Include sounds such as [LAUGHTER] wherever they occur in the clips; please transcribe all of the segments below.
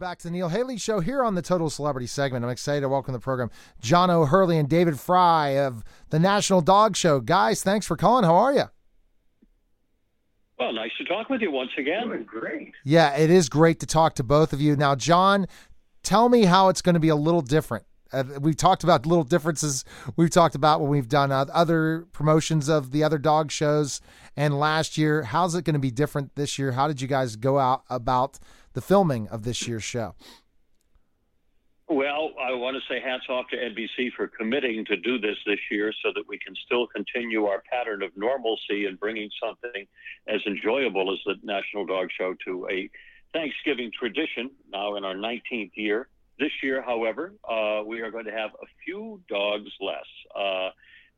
Back to the Neil Haley Show here on the Total Celebrity segment. I'm excited to welcome to the program John O'Hurley and David Frei of the National Dog Show. Guys, thanks for calling. How are you? Well, nice to talk with you once again. Doing great. Yeah, it is great to talk to both of you. Now, John, tell me how it's going to be a little different. Uh, we've talked about little differences we've talked about when we've done uh, other promotions of the other dog shows and last year. How's it going to be different this year? How did you guys go out about the filming of this year's show? Well, I want to say hats off to NBC for committing to do this this year so that we can still continue our pattern of normalcy and bringing something as enjoyable as the National Dog Show to a Thanksgiving tradition now in our 19th year. This year, however, uh, we are going to have a few dogs less. Uh,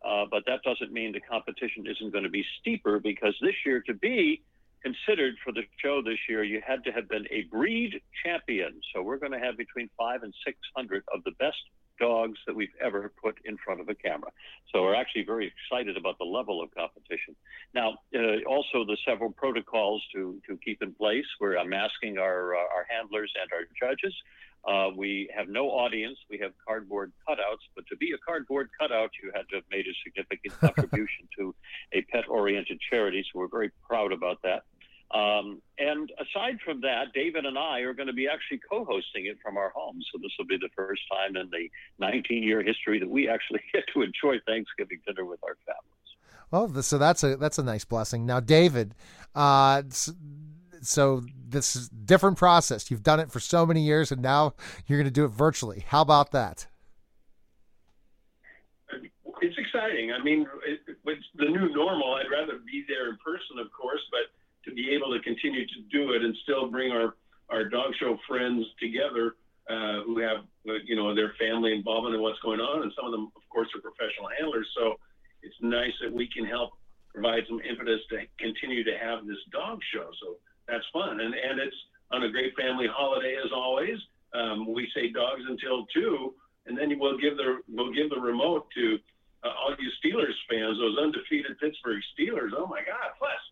uh, but that doesn't mean the competition isn't going to be steeper because this year, to be considered for the show this year, you had to have been a breed champion. So we're going to have between five and 600 of the best dogs that we've ever put in front of a camera. So we're actually very excited about the level of competition. Now, uh, also the several protocols to, to keep in place. We're masking our, uh, our handlers and our judges. Uh, we have no audience. We have cardboard cutouts, but to be a cardboard cutout, you had to have made a significant [LAUGHS] contribution to a pet oriented charity. So we're very proud about that. Um, and aside from that, David and I are going to be actually co-hosting it from our homes. So this will be the first time in the 19-year history that we actually [LAUGHS] get to enjoy Thanksgiving dinner with our families. Well, so that's a that's a nice blessing. Now, David, uh, so this is different process. You've done it for so many years, and now you're going to do it virtually. How about that? It's exciting. I mean, it, it's the new normal. I'd rather be there in person, of course, but to be able to continue to do it and still bring our our dog show friends together uh, who have you know their family involvement in what's going on, and some of them, of course, are professional handlers. So it's nice that we can help provide some impetus to continue to have this dog show. So that's fun, and and it's on a great family holiday as always. Um, we say dogs until two, and then we'll give the we'll give the remote to uh, all you Steelers fans, those undefeated Pittsburgh Steelers. Oh my God! Plus,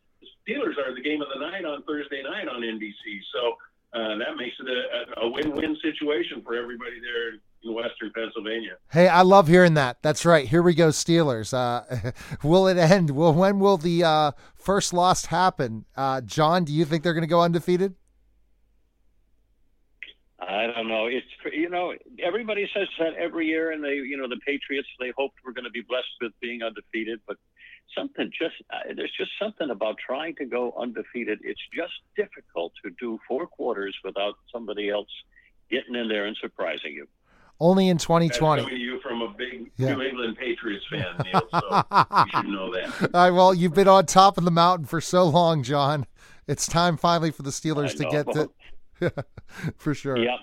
Steelers are the game of the night on Thursday night on NBC. So uh, that makes it a, a win-win situation for everybody there in Western Pennsylvania. Hey, I love hearing that. That's right. Here we go, Steelers. Uh, [LAUGHS] will it end? Well, when will the uh, first loss happen? Uh, John, do you think they're going to go undefeated? I don't know. It's you know everybody says that every year, and they you know the Patriots they hoped we're going to be blessed with being undefeated, but something just uh, there's just something about trying to go undefeated. It's just difficult to do four quarters without somebody else getting in there and surprising you. Only in 2020. That's you from a big yeah. New England Patriots fan, [LAUGHS] Neil. So you should know that. [LAUGHS] All right, well, you've been on top of the mountain for so long, John. It's time finally for the Steelers to get to [LAUGHS] for sure. Yeah,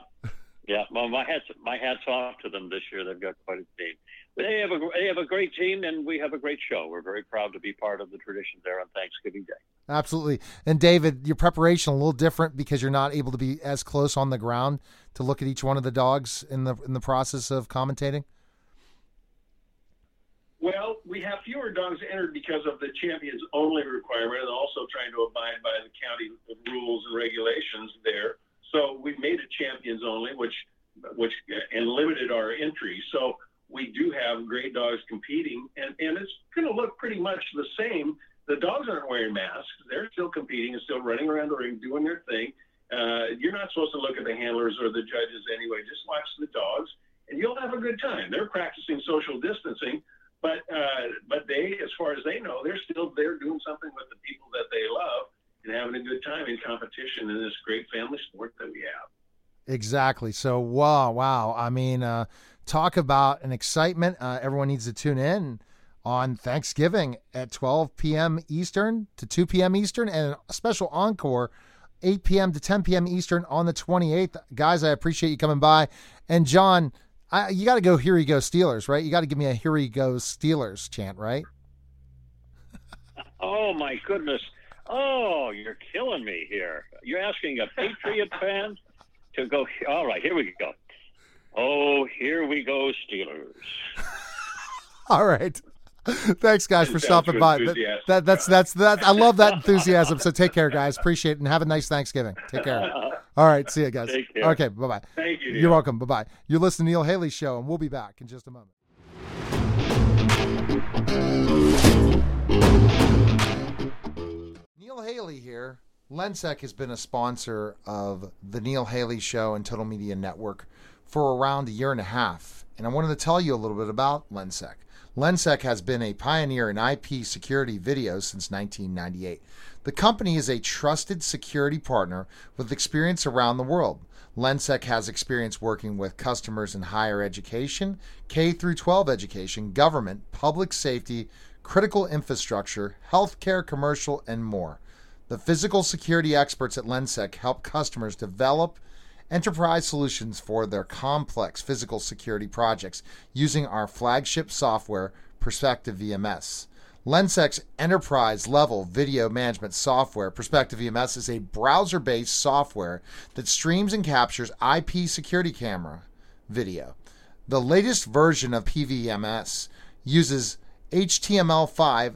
yeah. Well, my hats my hats off to them this year. They've got quite a team. They have a they have a great team, and we have a great show. We're very proud to be part of the tradition there on Thanksgiving Day. Absolutely. And David, your preparation a little different because you're not able to be as close on the ground to look at each one of the dogs in the in the process of commentating. Well, we have fewer dogs entered because of the champions only requirement, and also trying to abide by the county rules and regulations there. So we made it champions only, which which and limited our entry. So we do have great dogs competing, and and it's going to look pretty much the same. The dogs aren't wearing masks; they're still competing and still running around the ring doing their thing. Uh, you're not supposed to look at the handlers or the judges anyway. Just watch the dogs, and you'll have a good time. They're practicing social distancing, but uh, but they, as far as they know, they're still they're doing something with the people that they love and having a good time in competition in this great family sport that we have. Exactly. So wow, wow. I mean, uh, talk about an excitement. Uh, everyone needs to tune in on Thanksgiving at 12 p.m. Eastern to 2 p.m. Eastern, and a special encore 8 p.m. to 10 p.m. Eastern on the 28th. Guys, I appreciate you coming by. And John, I, you got to go here you go Steelers, right? You got to give me a here he goes Steelers chant, right? [LAUGHS] Oh my goodness. Oh, you're killing me here. You're asking a Patriot [LAUGHS] fan to go. All right, here we go. Oh, here we go, Steelers. [LAUGHS] All right. Thanks, guys, for stopping by. That, that, that's that's that. I love that enthusiasm. So take care, guys. Appreciate it, and have a nice Thanksgiving. Take care. [LAUGHS] All right, see you guys. Okay, bye bye. Thank you. Neil. You're welcome. Bye bye. You're listening to Neil Haley Show, and we'll be back in just a moment. Lensec has been a sponsor of the Neil Haley Show and Total Media Network for around a year and a half, and I wanted to tell you a little bit about Lensec. Lensec has been a pioneer in IP security video since 1998. The company is a trusted security partner with experience around the world. Lensec has experience working with customers in higher education, K through 12 education, government, public safety, critical infrastructure, healthcare, commercial, and more. The physical security experts at Lensec help customers develop enterprise solutions for their complex physical security projects using our flagship software, Perspective VMS. Lensec's enterprise level video management software, Perspective VMS, is a browser based software that streams and captures IP security camera video. The latest version of PVMS uses HTML5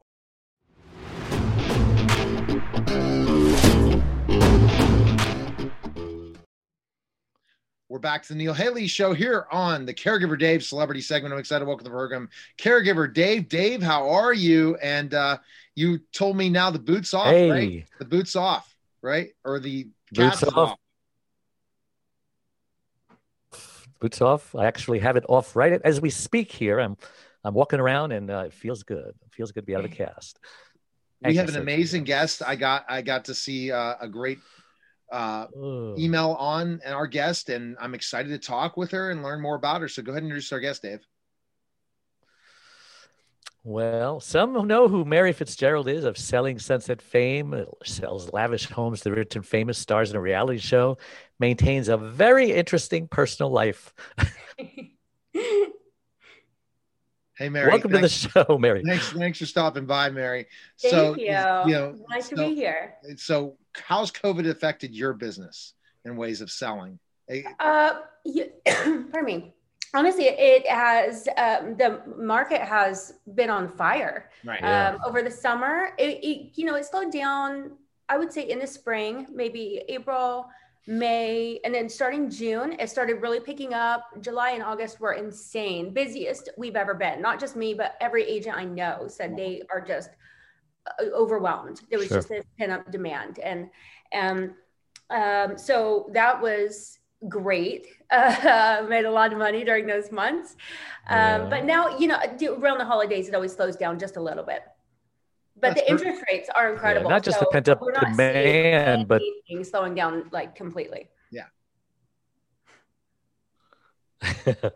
We're back to the Neil Haley show here on the Caregiver Dave celebrity segment. I'm excited to welcome to the program Caregiver Dave. Dave, how are you? And uh, you told me now the boots off, hey. right? The boots off, right? Or the boots off. off. Boots off. I actually have it off right as we speak here. I'm I'm walking around and uh, it feels good. It feels good to be out of the cast. We have an amazing guest. I got I got to see uh, a great uh, email on and our guest, and I'm excited to talk with her and learn more about her. So go ahead and introduce our guest, Dave. Well, some know who Mary Fitzgerald is of Selling Sunset fame, sells lavish homes to the rich and famous, stars in a reality show, maintains a very interesting personal life. [LAUGHS] Hey, Mary. Welcome thanks, to the show, Mary. Thanks, thanks for stopping by, Mary. Thank so, you. You know, nice so, to be here. So, how's COVID affected your business and ways of selling? Uh, you, [COUGHS] pardon me. Honestly, it has um, the market has been on fire right. um, over the summer. It, it, you know, it slowed down. I would say in the spring, maybe April May, and then starting June, it started really picking up. July and August were insane, busiest we've ever been. Not just me, but every agent I know said they are just overwhelmed. There was sure. just this pent up demand, and and um, so that was great. [LAUGHS] Uh, made a lot of money during those months, um, yeah. but now you know around the holidays it always slows down just a little bit but That's the interest rates are incredible. Yeah, not just so the pent up demand, but slowing down like completely. Yeah. I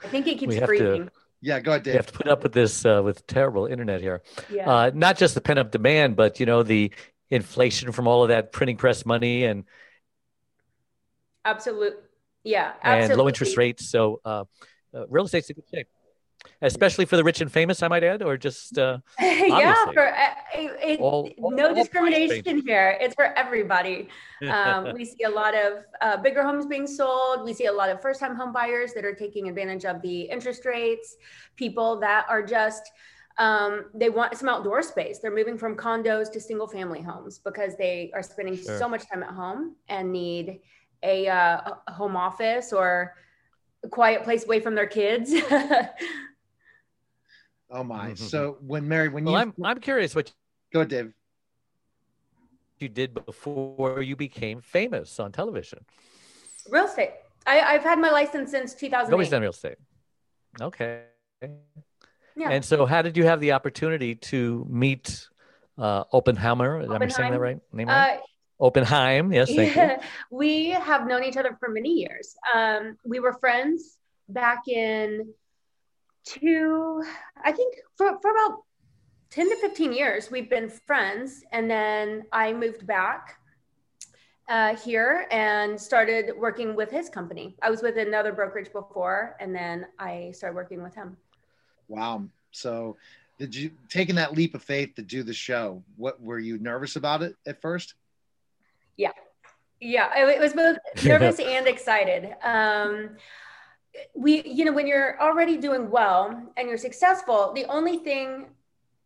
think it [LAUGHS] keeps breathing. To, yeah, go ahead, Dave. You have to put up with this uh, with terrible internet here. Yeah. Uh, not just the pent up demand, but you know the inflation from all of that printing press money and absolute, yeah, absolutely. and low interest rates. So uh, uh real estate's in good shape especially for the rich and famous, I might add, or just uh, [LAUGHS] yeah, for uh, it, all, all, no all discrimination here. It's for everybody. [LAUGHS] Um, we see a lot of uh, bigger homes being sold. We see a lot of first-time home buyers that are taking advantage of the interest rates. People that are just um, they want some outdoor space. They're moving from condos to single-family homes because they are spending sure. so much time at home and need a, uh, a home office or a quiet place away from their kids. [LAUGHS] Oh my! Mm-hmm. So [LAUGHS] when Mary, when well, you, I'm I'm curious what. Go ahead, Dave. you did before you became famous on television? Real estate. I, I've had my license since 2000. Always done real estate. Okay. Yeah. And so, how did you have the opportunity to meet uh, Oppenheimer? Am I saying that right? Name right? Uh, Oppenheim. Yes, thank yeah, you. [LAUGHS] We have known each other for many years. Um, we were friends back in two, I think, for, for about 10 to 15 years. We've been friends. And then I moved back uh, here and started working with his company. I was with another brokerage before, and then I started working with him. Wow. So, did you taking that leap of faith to do the show? What were you nervous about it at first? Yeah, yeah, it, was both [LAUGHS] nervous and excited. Um, we, you know, when you're already doing well and you're successful, the only thing,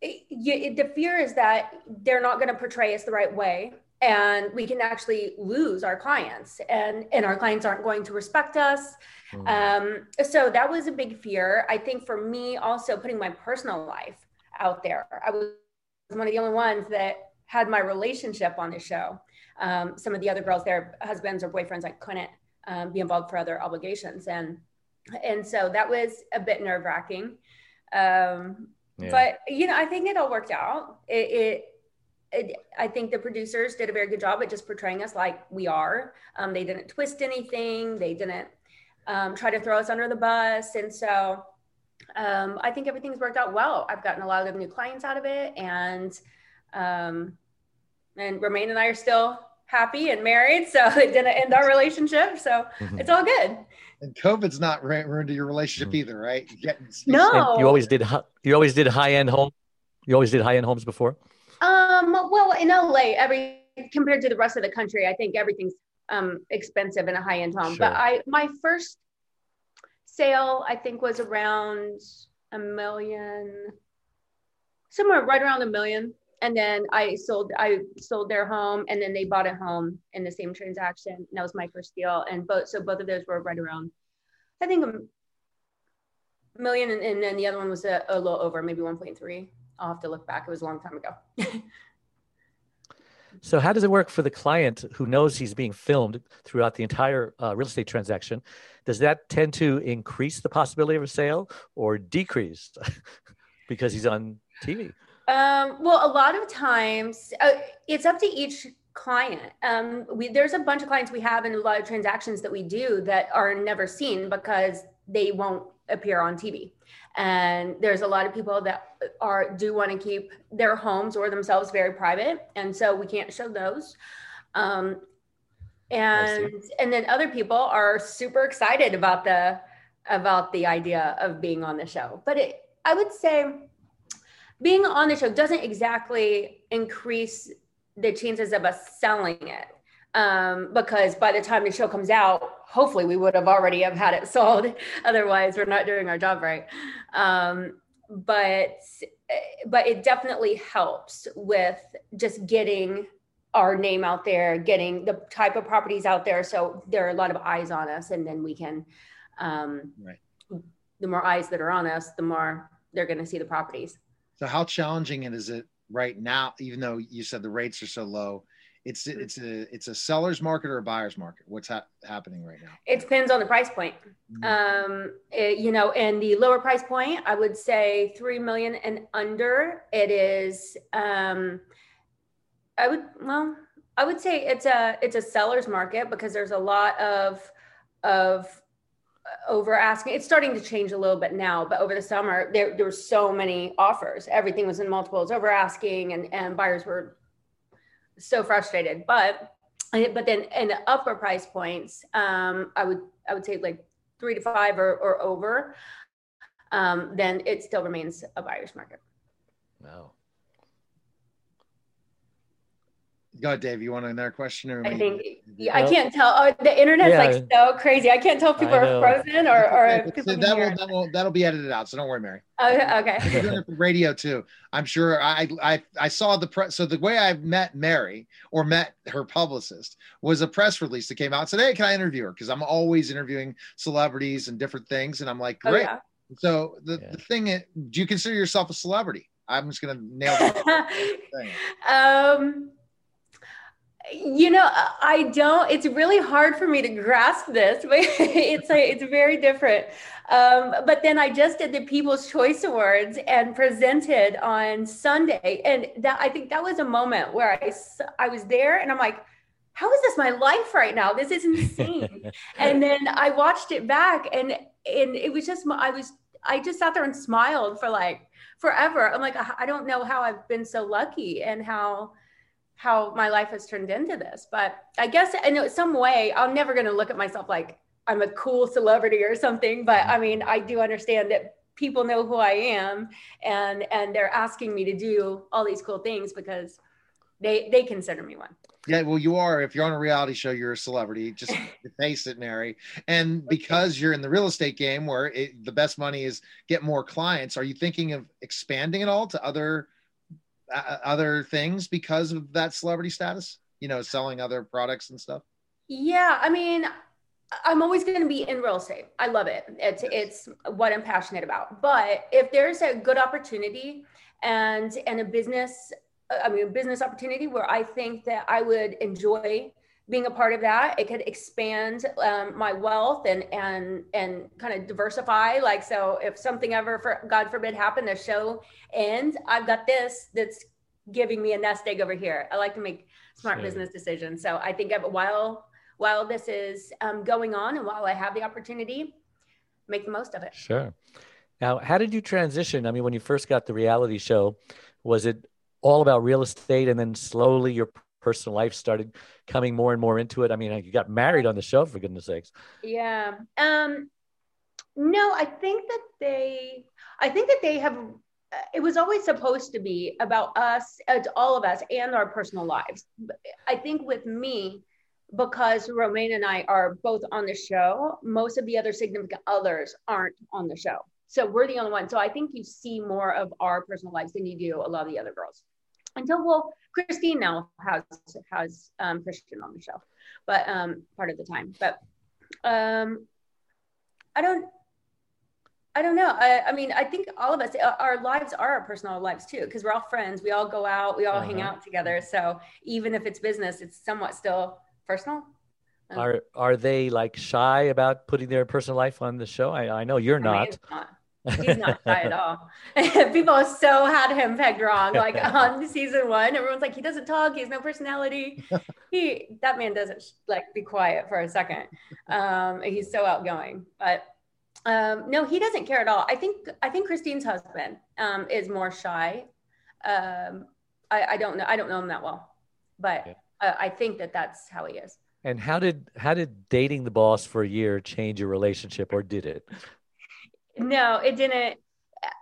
you, the fear is that they're not going to portray us the right way and we can actually lose our clients and and our clients aren't going to respect us. Mm. um, so that was a big fear. I think for me also putting my personal life out there i was one of the only ones that had my relationship on the show. Um, some of the other girls their husbands or boyfriends i couldn't um, be involved for other obligations and and so that was a bit nerve wracking um, yeah. but you know i think it all worked out it, it I think the producers did a very good job at just portraying us like we are. Um, they didn't twist anything. They didn't um, try to throw us under the bus. And so um, I think everything's worked out well. I've gotten a lot of new clients out of it, and um, and Romain and I are still happy and married. So [LAUGHS] it didn't end our relationship. So mm-hmm. it's all good. And COVID's not ruined your relationship mm-hmm. either, right? Getting, no, and you always did. You always did high end home. You always did high end homes before. Um, well, in LA, every compared to the rest of the country, I think everything's um expensive in a high end home. Sure. But I my first sale I think was around a million, somewhere right around a million. And then I sold I sold their home, and then they bought a home in the same transaction. And that was my first deal, and both so both of those were right around, I think a million, and, and then the other one was a, a little over, maybe one point three. I'll have to look back. It was a long time ago. [LAUGHS] so, how does it work for the client who knows he's being filmed throughout the entire uh, real estate transaction? Does that tend to increase the possibility of a sale or decrease [LAUGHS] because he's on TV? Um, well, a lot of times uh, it's up to each client. Um, we, there's a bunch of clients we have and a lot of transactions that we do that are never seen because they won't appear on TV and there's a lot of people that are do want to keep their homes or themselves very private and so we can't show those. Um, and and then other people are super excited about the about the idea of being on the show. But it i would say being on the show doesn't exactly increase the chances of us selling it um, because by the time the show comes out, hopefully we would have already have had it [LAUGHS] sold. Otherwise, we're not doing our job right. Um, but but it definitely helps with just getting our name out there, getting the type of properties out there. So there are a lot of eyes on us, and then we can. Um, right. The more eyes that are on us, the more they're going to see the properties. So, how challenging is it right now? Even though you said the rates are so low, it's it's a it's a seller's market or a buyer's market what's ha- happening right now it depends on the price point mm-hmm. um it, you know and the lower price point i would say 3 million and under it is um i would well i would say it's a it's a seller's market because there's a lot of of over asking it's starting to change a little bit now but over the summer there, there were so many offers everything was in multiples over asking and and buyers were so frustrated. But but then in the upper price points, um, I would I would say like three to five or, or over, um, then it still remains a buyer's market. Wow. Go ahead, Dave. You want another question? Or I think yeah, I can't tell. Oh, the internet's yeah. like so crazy. I can't tell if people are frozen or, or [LAUGHS] people that will, that will that'll be edited out. So don't worry, Mary. Oh, okay. We're doing it for radio too. I'm sure. I I I saw the press. So the way I met Mary or met her publicist was a press release that came out. Said, "Hey, can I interview her?" Because I'm always interviewing celebrities and different things, and I'm like, oh, "Great." Oh, yeah. So the, yeah. the thing is, do you consider yourself a celebrity? I'm just gonna nail [LAUGHS] it. um You know, I don't. It's really hard for me to grasp this, [LAUGHS] but it's like it's very different. Um, but then I just did the People's Choice Awards and presented on Sunday, and that I think that was a moment where I I was there, and I'm like, how is this my life right now? This is insane. [LAUGHS] and then I watched it back, and and it was just I was I just sat there and smiled for like forever. I'm like, I don't know how I've been so lucky and how how my life has turned into this. But I guess in some way, I'm never going to look at myself like I'm a cool celebrity or something. But I mean, I do understand that people know who I am, and and they're asking me to do all these cool things because they they consider me one. Yeah, well, you are. If you're on a reality show, you're a celebrity. Just [LAUGHS] face it, Mary. And because you're in the real estate game, where it, the best money is get more clients, are you thinking of expanding it all to other other things because of that celebrity status? You know, selling other products and stuff. Yeah, I mean, I'm always going to be in real estate. I love it. It's it's what I'm passionate about. But if there's a good opportunity and and a business uh, I mean, a business opportunity where I think that I would enjoy being a part of that. It could expand um, my wealth and and and kind of diversify. Like, so if something ever, for God forbid, happened, the show ends, I've got this that's giving me a nest egg over here. I like to make smart sure. business decisions. So I think while while this is um, going on and while I have the opportunity, make the most of it. Sure. Now, how did you transition? I mean, when you first got the reality show, was it all about real estate and then slowly your personal life started coming more and more into it. I mean you got married on the show for goodness sakes. Yeah. Um no i think that they i think that they have uh, it was always supposed to be about us uh, all of us and our personal lives. I think with me because romain and i are both on the show most of the other significant others aren't on the show. So we're the only one. So i think you see more of our personal lives than you do a lot of the other girls until well christine now has has um, christian on the show but um part of the time but um i don't I don't know. I, I mean, I think all of us, uh, our lives are our personal lives too, because we're all friends. We all go out, we all uh-huh. hang out together. So even if it's business, it's somewhat still personal. Are are they like shy about putting their personal life on the show? I, I know you're not. not. He's not shy at all. [LAUGHS] People so had him pegged wrong. Like [LAUGHS] on season one, everyone's like, he doesn't talk. He has no personality. [LAUGHS] He that man doesn't like be quiet for a second. Um, he's so outgoing. But um, no, he doesn't care at all. I think I think Christine's husband um, is more shy. Um, I, I, don't know. I don't know him that well, but yeah. uh, I think that that's how he is. And how did how did dating the boss for a year change your relationship, or did it? No, it didn't.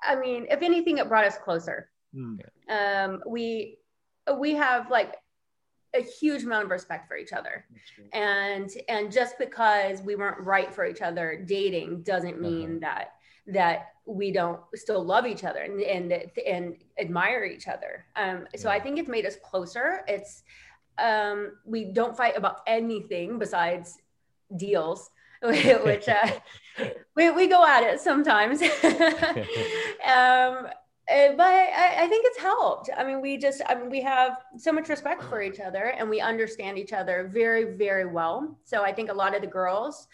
I mean, if anything, it brought us closer. Mm. Um, we we have like a huge amount of respect for each other and and just because we weren't right for each other dating doesn't mean uh-huh. that that we don't still love each other and and, and admire each other um, so yeah. i think it's made us closer it's um, we don't fight about anything besides deals [LAUGHS] which uh, we, we go at it sometimes. [LAUGHS] um, eh, but I, I, think it's helped. I mean, we just, I mean, we have so much respect for each other and we understand each other very, very well. So I think a lot of the girls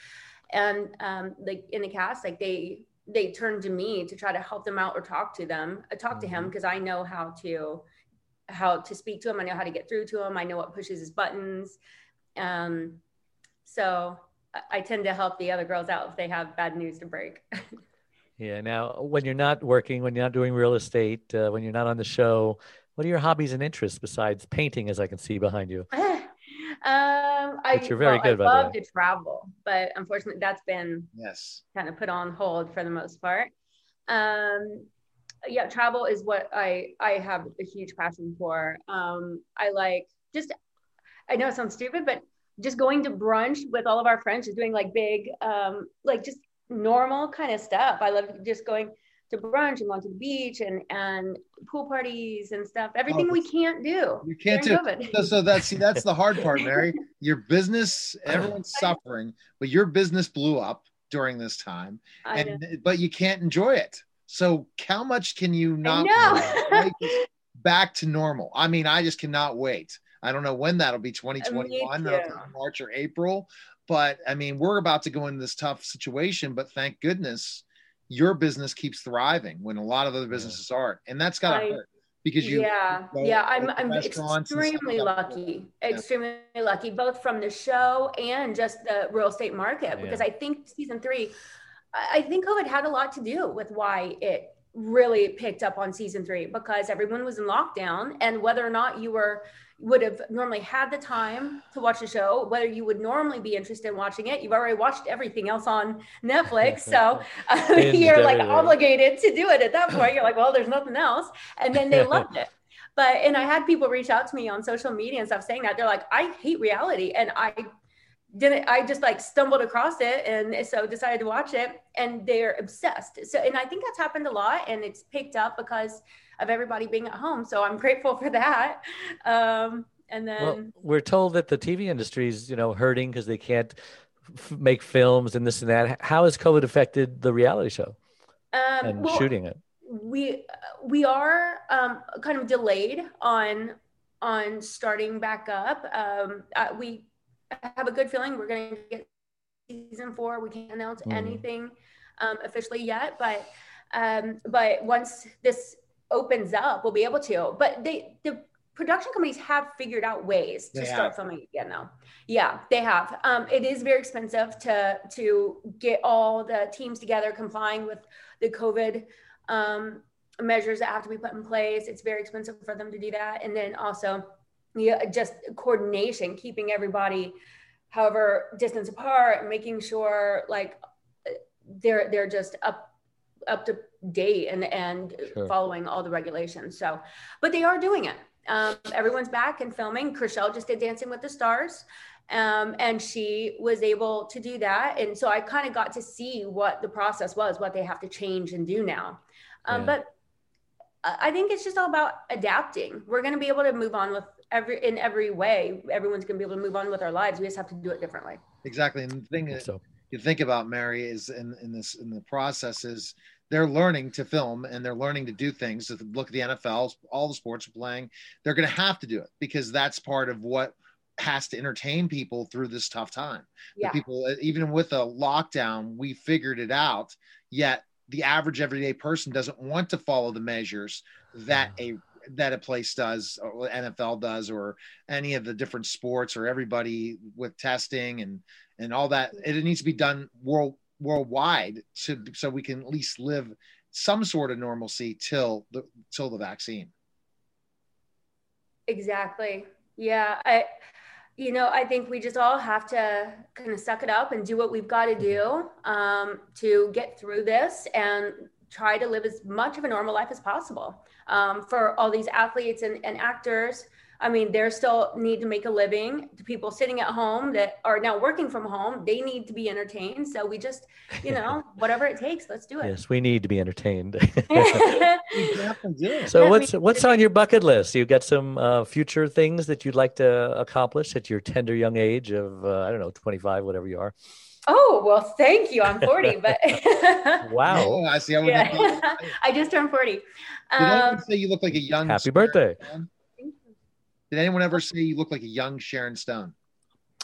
and um, like in the cast, like they, they turn to me to try to help them out or talk to them, uh, talk to him because mm-hmm. I know how to, how to speak to him. I know how to get through to him. I know what pushes his buttons. Um, so I tend to help the other girls out if they have bad news to break. [LAUGHS] yeah. Now, when you're not working, when you're not doing real estate, uh, when you're not on the show, what are your hobbies and interests besides painting, as I can see behind you? [LAUGHS] um, I, you're very well, good. I love to travel, but unfortunately, that's been yes kind of put on hold for the most part. Um, yeah, travel is what I I have a huge passion for. Um, I like just I know it sounds stupid, but just going to brunch with all of our friends, just doing like big, um, like just normal kind of stuff. I love just going to brunch and going to the beach and and pool parties and stuff. Everything oh, we can't do. You can't do. So, so that's see, that's the hard part, [LAUGHS] Mary. Your business, everyone's suffering, but your business blew up during this time, and but you can't enjoy it. So how much can you not back to normal? I mean, I just cannot wait I don't know when that'll be 2021, uh, March or April. But I mean, we're about to go into this tough situation, but thank goodness your business keeps thriving when a lot of other businesses aren't. And that's got to hurt because you yeah yeah i'm i'm extremely lucky yeah. extremely lucky both from the show and just the real estate market because yeah. i think season three i think covid had a lot to do with why it really picked up on season three because everyone was in lockdown and whether or not you were would have normally had the time to watch the show, whether you would normally be interested in watching it. You've already watched everything else on Netflix. [LAUGHS] So [LAUGHS] you're like obligated to do it at that point. You're like, well, there's nothing else. And then they loved it. But, and I had people reach out to me on social media and stuff saying that they're like, I hate reality. And I didn't, I just like stumbled across it. And so decided to watch it and they're obsessed. So, and I think that's happened a lot and it's picked up because of everybody being at home. So I'm grateful for that. Um, and then well, we're told that the TV industry is, you know, hurting because they can't f- make films and this and that. How has COVID affected the reality show um, and well, shooting it? We we are um, kind of delayed on on starting back up. Um, uh, we have a good feeling we're going to get season four. We can't announce mm. anything um, officially yet, but um, but once this opens up, we'll be able to. But they the production companies have figured out ways to they start have. filming again now. Yeah, they have. Um, it is very expensive to to get all the teams together complying with the COVID um, measures that have to be put in place. It's very expensive for them to do that, and then also yeah, just coordination, keeping everybody however distance apart, making sure like they're they're just up up to date and and sure. following all the regulations. So, but they are doing it. Um, everyone's back and filming. Chrishell just did Dancing with the Stars, um, and she was able to do that. And so I kind of got to see what the process was, what they have to change and do now. Um, yeah. But I think it's just all about adapting. We're going to be able to move on with every in every way. Everyone's going to be able to move on with our lives. We just have to do it differently. Exactly. And the thing is, so. you think about Mary is in in this in the process is they're learning to film and they're learning to do things. If look at the NFL, all the sports are playing, they're going to have to do it because that's part of what has to entertain people through this tough time. Yeah. The people, uh, even with a lockdown, we figured it out. Yet the average everyday person doesn't want to follow the measures that a that a place does or NFL does or any of the different sports or everybody with testing and and all that it needs to be done world worldwide to so we can at least live some sort of normalcy till the till the vaccine. Exactly. Yeah i you know i think we just all have to kind of suck it up and do what we've got to do um, to get through this and try to live as much of a normal life as possible um, for all these athletes and, and actors I mean, they still need to make a living. The people sitting at home that are now working from home, they need to be entertained. So we just, you [LAUGHS] know, whatever it takes, let's do it. Yes, we need to be entertained. [LAUGHS] so [LAUGHS] what's what's on your bucket list? You got some uh, future things that you'd like to accomplish at your tender young age of uh, I don't know, 25, whatever you are. Oh well, thank you. I'm 40, but wow, oh, I see. How yeah. I just turned 40. Did um, say you look like a young? Happy birthday! Did anyone ever say you look like a young Sharon Stone?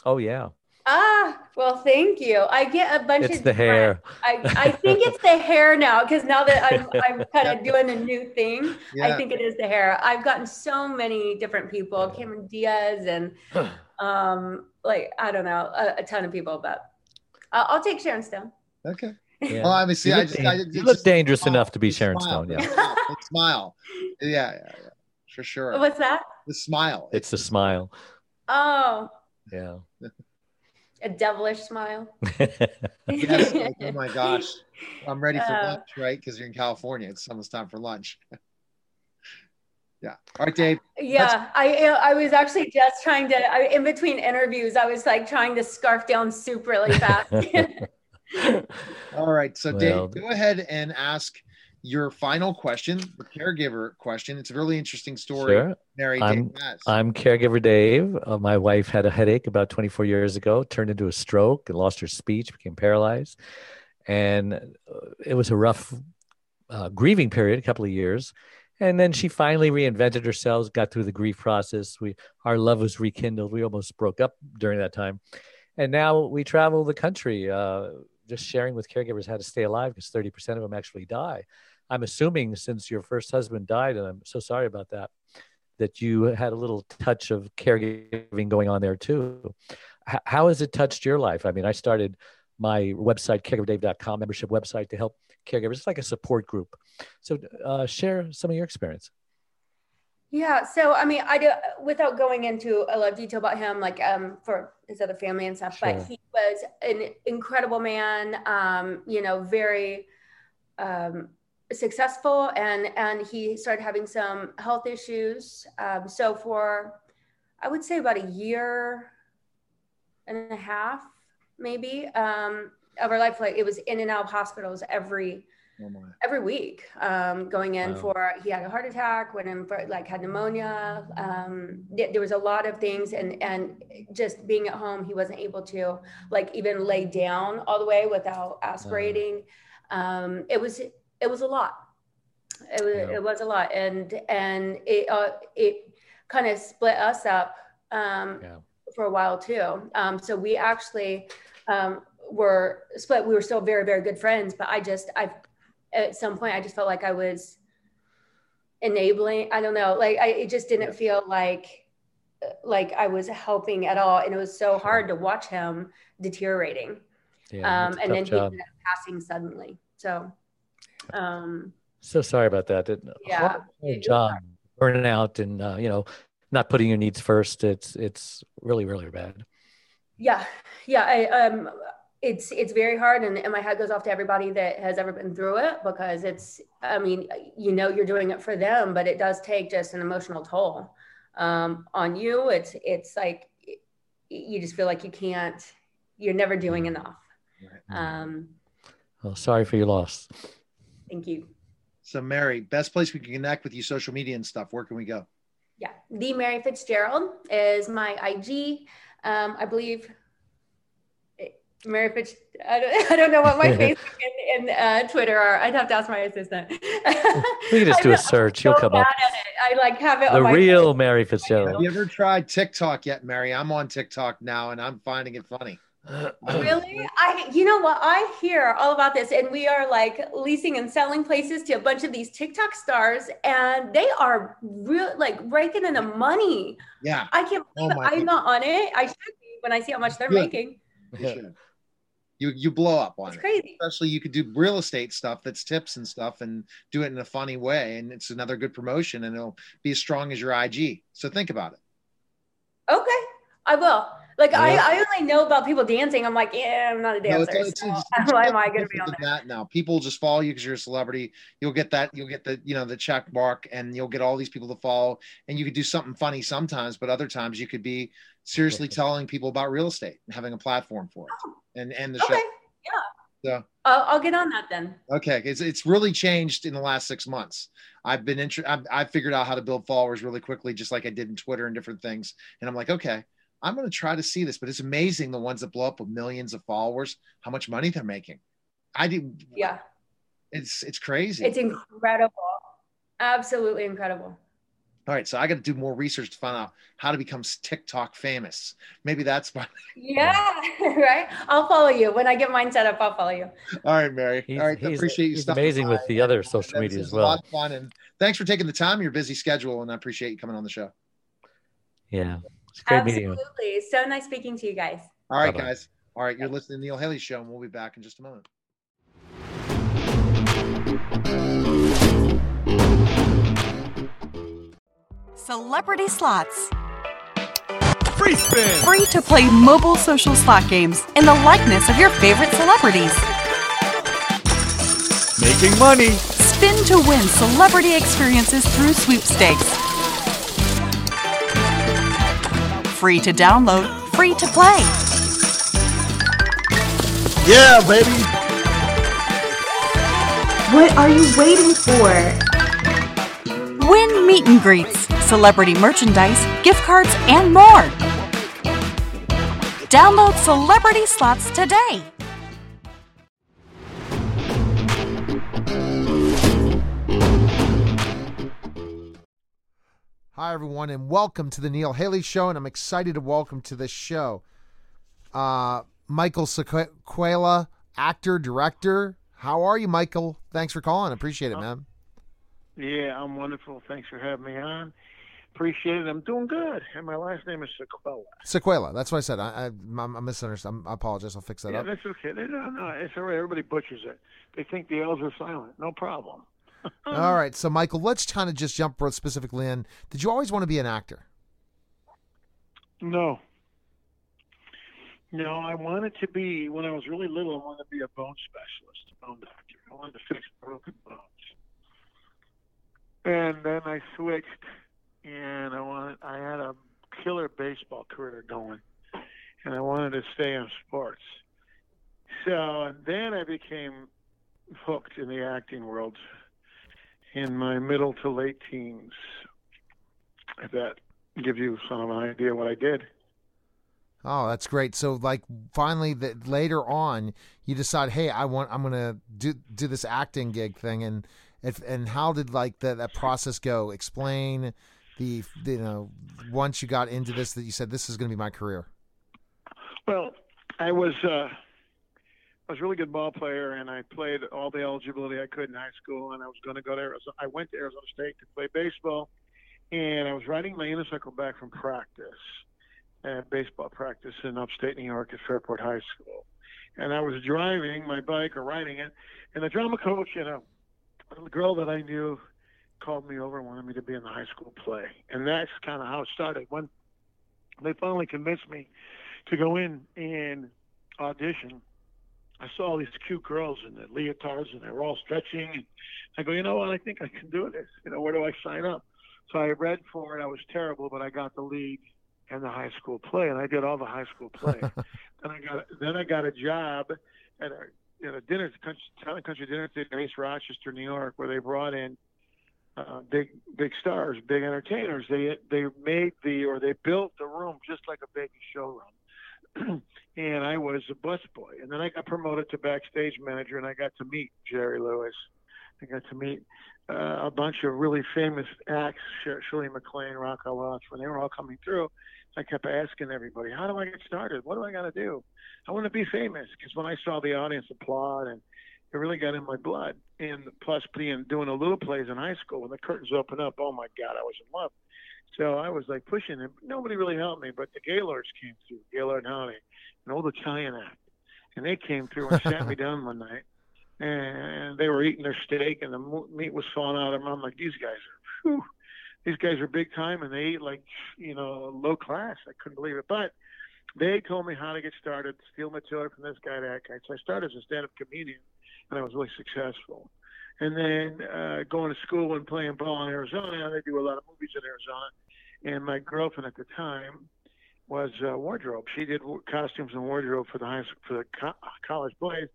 Oh yeah. Ah, well, thank you. I get a bunch it's of the hair. I, I think it's the hair now because now that I'm I'm [LAUGHS] kind of doing a new thing, yeah. I think it is the hair. I've gotten so many different people, Cameron Diaz, and [SIGHS] um, like I don't know, a, a ton of people, but uh, I'll take Sharon Stone. Okay. Yeah. Well, I mean, see, you I just, I, you look dangerous smile. enough to be Sharon smile. Stone. Yeah. [LAUGHS] smile. Yeah, yeah, yeah, for sure. What's that? The smile. It's the smile. Oh. Yeah. A devilish smile. [LAUGHS] yes, like, oh my gosh. I'm ready for uh, lunch, right? Because you're in California. It's almost time for lunch. [LAUGHS] yeah. All right, Dave. Yeah, I I was actually just trying to I, in between interviews. I was like trying to scarf down soup really fast. [LAUGHS] All right, so well, Dave, go ahead and ask your final question, the caregiver question. It's a really interesting story. Sure. Mary I'm, I'm caregiver Dave. Uh, my wife had a headache about 24 years ago, turned into a stroke and lost her speech, became paralyzed. And uh, it was a rough uh, grieving period, a couple of years. And then she finally reinvented herself, got through the grief process. We our love was rekindled. We almost broke up during that time, and now we travel the country, uh, just sharing with caregivers how to stay alive because thirty percent of them actually die. I'm assuming since your first husband died, and I'm so sorry about that, that you had a little touch of caregiving going on there too. H- how has it touched your life? I mean, I started my website, caregiverdave.com membership website to help caregivers. It's like a support group. So uh, share some of your experience. Yeah. So, I mean, I do, without going into a lot of detail about him, like um, for his other family and stuff, sure. but he was an incredible man, um, you know, very um, successful and, and he started having some health issues. Um, so for, I would say about a year and a half, maybe, um, of our life, like it was in and out of hospitals every oh every week, um, going in wow. for he had a heart attack, went in for like had pneumonia. Um, th- there was a lot of things, and and just being at home, he wasn't able to like even lay down all the way without aspirating. Um, it was it was a lot. It was yeah. it was a lot, and and it uh, it kind of split us up um, yeah. for a while too. Um, so we actually um, were split. We were still very, very good friends, but I just, I, at some point, I just felt like I was enabling. I don't know, like I, it just didn't feel like, like I was helping at all, and it was so hard to watch him deteriorating. Yeah, um, and then he ended up passing suddenly. So, um, so sorry about that. It, yeah, job burning out and uh, you know not putting your needs first. It's it's really really bad. Yeah, yeah. I um it's it's very hard and, and my head goes off to everybody that has ever been through it because it's i mean you know you're doing it for them but it does take just an emotional toll um, on you it's it's like you just feel like you can't you're never doing enough um, well sorry for your loss thank you so mary best place we can connect with you social media and stuff where can we go yeah the mary fitzgerald is my ig um, i believe Mary Fitz. I don't, [LAUGHS] I don't know what my [LAUGHS] Facebook and, and uh, Twitter are. I'd have to ask my assistant. we can just [LAUGHS] do a search. You'll come up. I like have it. The real Mary Fitzgerald. Have you ever tried TikTok yet, Mary? I'm on TikTok now, and I'm finding it funny. Really? I you know what? I hear all about this, and we are like leasing and selling places to a bunch of these TikTok stars, and they are real like raking in the money. Yeah. I can't oh believe oh I'm God. not on it. I should be when I see how much they're yeah. making. Yeah you you blow up on it's it. Crazy. Especially you could do real estate stuff that's tips and stuff and do it in a funny way, and it's another good promotion, and it'll be as strong as your IG. So think about it. Okay, I will. Like yeah. I, I only know about people dancing. I'm like, yeah, I'm not a dancer. No, it's, it's, it's, so [LAUGHS] why am I going to be on that now? People just follow you because you're a celebrity. You'll get that. You'll get the you know the check mark, and you'll get all these people to follow. And you could do something funny sometimes, but other times you could be seriously telling people about real estate and having a platform for it. Oh and and the okay. show. Yeah. So I'll, I'll, get on that then. Okay, it's it's really changed in the last six months. I've been interested. I've, I've figured out how to build followers really quickly, just like I did in Twitter and different things. And I'm like, okay, I'm going to try to see this. But it's amazing the ones that blow up with millions of followers, how much money they're making. I did. Yeah. It's it's crazy. It's incredible. Absolutely incredible. All right, so I got to do more research to find out how to become TikTok famous. Maybe that's fine. [LAUGHS] Yeah, [LAUGHS] right. I'll follow you when I get mine set up. I'll follow you. All right, Mary. He's, All right, he's, appreciate you. He's amazing with the other social media as well. A lot of fun, and thanks for taking the time. Your busy schedule, and I appreciate you coming on the show. Yeah, it's great Absolutely. meeting you. So nice speaking to you guys. All right, Bye-bye. guys. All right, you're listening to Neil Haley Show, and we'll be back in just a moment. Celebrity Slots. Free spin! Free to play mobile social slot games in the likeness of your favorite celebrities. Making money! Spin to win celebrity experiences through sweepstakes. Free to download, free to play. Yeah, baby! What are you waiting for? Win meet and greets celebrity merchandise, gift cards, and more. Download Celebrity Slots today. Hi, everyone, and welcome to the Neil Haley Show. And I'm excited to welcome to this show uh, Michael Saquella, actor, director. How are you, Michael? Thanks for calling. Appreciate it, man. Yeah, I'm wonderful. Thanks for having me on. Appreciate it. I'm doing good. And my last name is Saquella. Saquella. That's what I said. I, I, I misunderstood. I apologize. I'll fix that up. yeah, up. that's okay. No, no, it's all right. Everybody butchers it. They think the L's are silent. No problem. All right. So, Michael, let's kind of just jump specifically in. Did you always want to be an actor? No. No, I wanted to be, when I was really little, I wanted to be a bone specialist, a bone doctor. I wanted to fix broken bones. And then I switched and I wanted I had a killer baseball career going, and I wanted to stay in sports. So and then I became hooked in the acting world in my middle to late teens. If that gives you some of an idea what I did. Oh, that's great. So, like, finally, that later on, you decide, hey, I want, I'm gonna do do this acting gig thing, and if and how did like that that process go? Explain the you know once you got into this that you said this is going to be my career? Well, I was uh, I was a really good ball player, and I played all the eligibility I could in high school, and I was going to go to Arizona. I went to Arizona State to play baseball, and I was riding my unicycle back from practice, at baseball practice in upstate New York at Fairport High School, and I was driving my bike or riding it, and the drama coach and a, a girl that I knew called me over and wanted me to be in the high school play. And that's kind of how it started. When they finally convinced me to go in and audition, I saw all these cute girls in the leotards and they were all stretching. And I go, you know what? I think I can do this. You know, where do I sign up? So I read for it. I was terrible, but I got the lead in the high school play, and I did all the high school play. [LAUGHS] then I got then I got a job at a, at a dinner, country, town and country dinner theater in East Rochester, New York, where they brought in uh, big big stars, big entertainers. They they made the or they built the room just like a baby showroom. [CLEARS THROAT] and I was a busboy, and then I got promoted to backstage manager, and I got to meet Jerry Lewis. I got to meet uh, a bunch of really famous acts, Shirley MacLaine, Raquel Welch, when they were all coming through. I kept asking everybody, "How do I get started? What do I got to do? I want to be famous." Because when I saw the audience applaud and it really got in my blood. And plus, being doing a little plays in high school, when the curtains opened up, oh my God, I was in love. So I was like pushing it. Nobody really helped me, but the Gaylords came through, Gaylord and Honey, an old Italian act. And they came through and sat me [LAUGHS] down one night. And they were eating their steak, and the meat was falling out of them. I'm like, these guys are, whew, these guys are big time, and they eat like, you know, low class. I couldn't believe it. But they told me how to get started, steal material from this guy, that guy. So I started as a stand-up comedian and I was really successful. And then uh, going to school and playing ball in Arizona, they do a lot of movies in Arizona. And my girlfriend at the time was uh, wardrobe. She did costumes and wardrobe for the high school, for the co- college boys,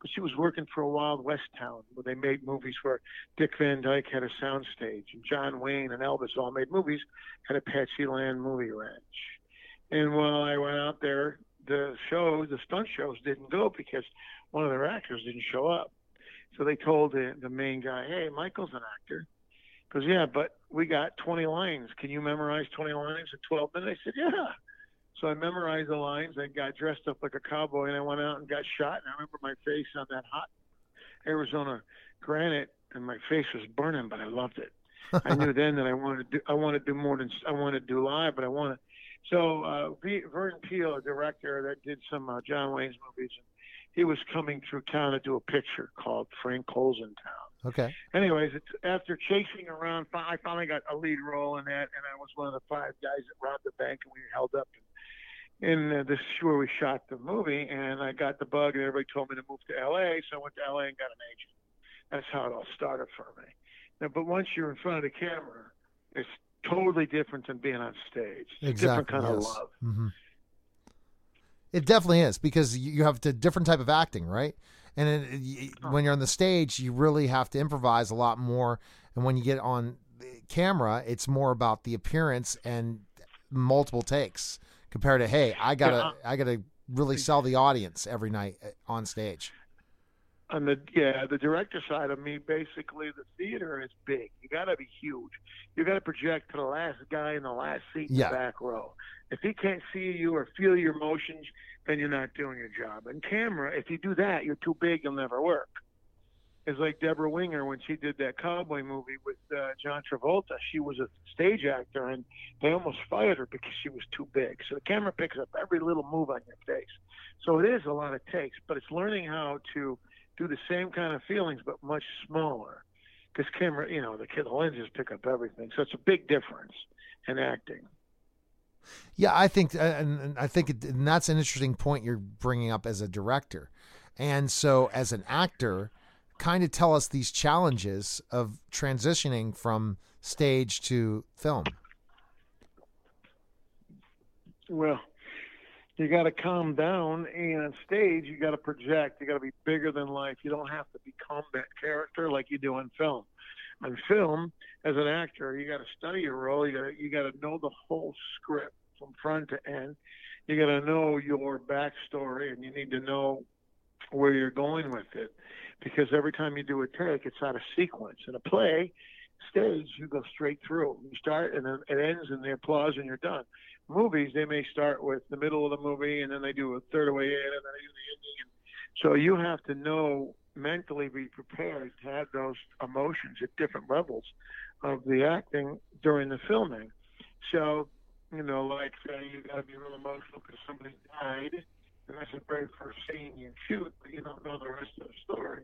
but she was working for a Wild West town where they made movies where Dick Van Dyke had a soundstage and John Wayne and Elvis all made movies at Apache Land Movie Ranch. And while I went out there, the show, the stunt shows didn't go because one of their actors didn't show up. So they told the, the main guy, hey, Michael's an actor. He goes, yeah, but we got 20 lines. Can you memorize 20 lines in 12 minutes? I said, yeah. So I memorized the lines. I got dressed up like a cowboy, and I went out and got shot. And I remember my face on that hot Arizona granite, and my face was burning, but I loved it. I knew [LAUGHS] then that I wanted to do, I wanted to do more than I wanted to do live, but I wanted. So uh, Vernon Peele, a director that did some uh, John Wayne's movies, and he was coming through town to do a picture called Frank Cole's in town. Okay. Anyways, it's, after chasing around, I finally got a lead role in that, and I was one of the five guys that robbed the bank, and we were held up. In uh, this is where we shot the movie, and I got the bug, and everybody told me to move to L.A., so I went to L.A. and got an agent. That's how it all started for me. Now, but once you're in front of the camera, it's totally different than being on stage. It's exactly. a different kind yes. of love. Mm-hmm. It definitely is because you have a different type of acting, right? And it, it, when you're on the stage, you really have to improvise a lot more. And when you get on camera, it's more about the appearance and multiple takes compared to, hey, I gotta, yeah. I gotta really sell the audience every night uh, on stage. on the yeah the director side of me basically the theater is big you got to be huge you got to project to the last guy in the last seat in Yeah. the back row if he can't see you or feel your emotions then you're not doing your job. And camera if you do that you're too big you'll never work. It's like debra winger when she did that cowboy movie with uh, john travolta. She was a stage actor and they almost fired her because she was too big. So the camera picks up every little move on your face. So it is a lot of takes but it's learning how to do the same kind of feelings but much smaller. Because camera you know the, the lenses pick up everything. So it's a big difference in acting Yeah, I think, uh, and, I think, it, and that's an interesting point you're bringing up as a director, and so as an actor, kind of tell us these challenges of transitioning from stage to film. well you got to calm down and on stage you got to project. You got to be bigger than life. You don't have to become that character like you do on film on film as an actor you got to study your role you got you got to know the whole script from front to end. You got to know your backstory and you need to know where you're going with it because every time you do a take it's out of sequence. In a play stage you go straight through. You start and then it ends in the applause and you're done. Movies they may start with the middle of the movie and then they do a third of way in and then they do the ending so you have to know mentally be prepared to have those emotions at different levels of the acting during the filming so you know like say you got to be real emotional because somebody died and that's the very first scene you shoot but you don't know the rest of the story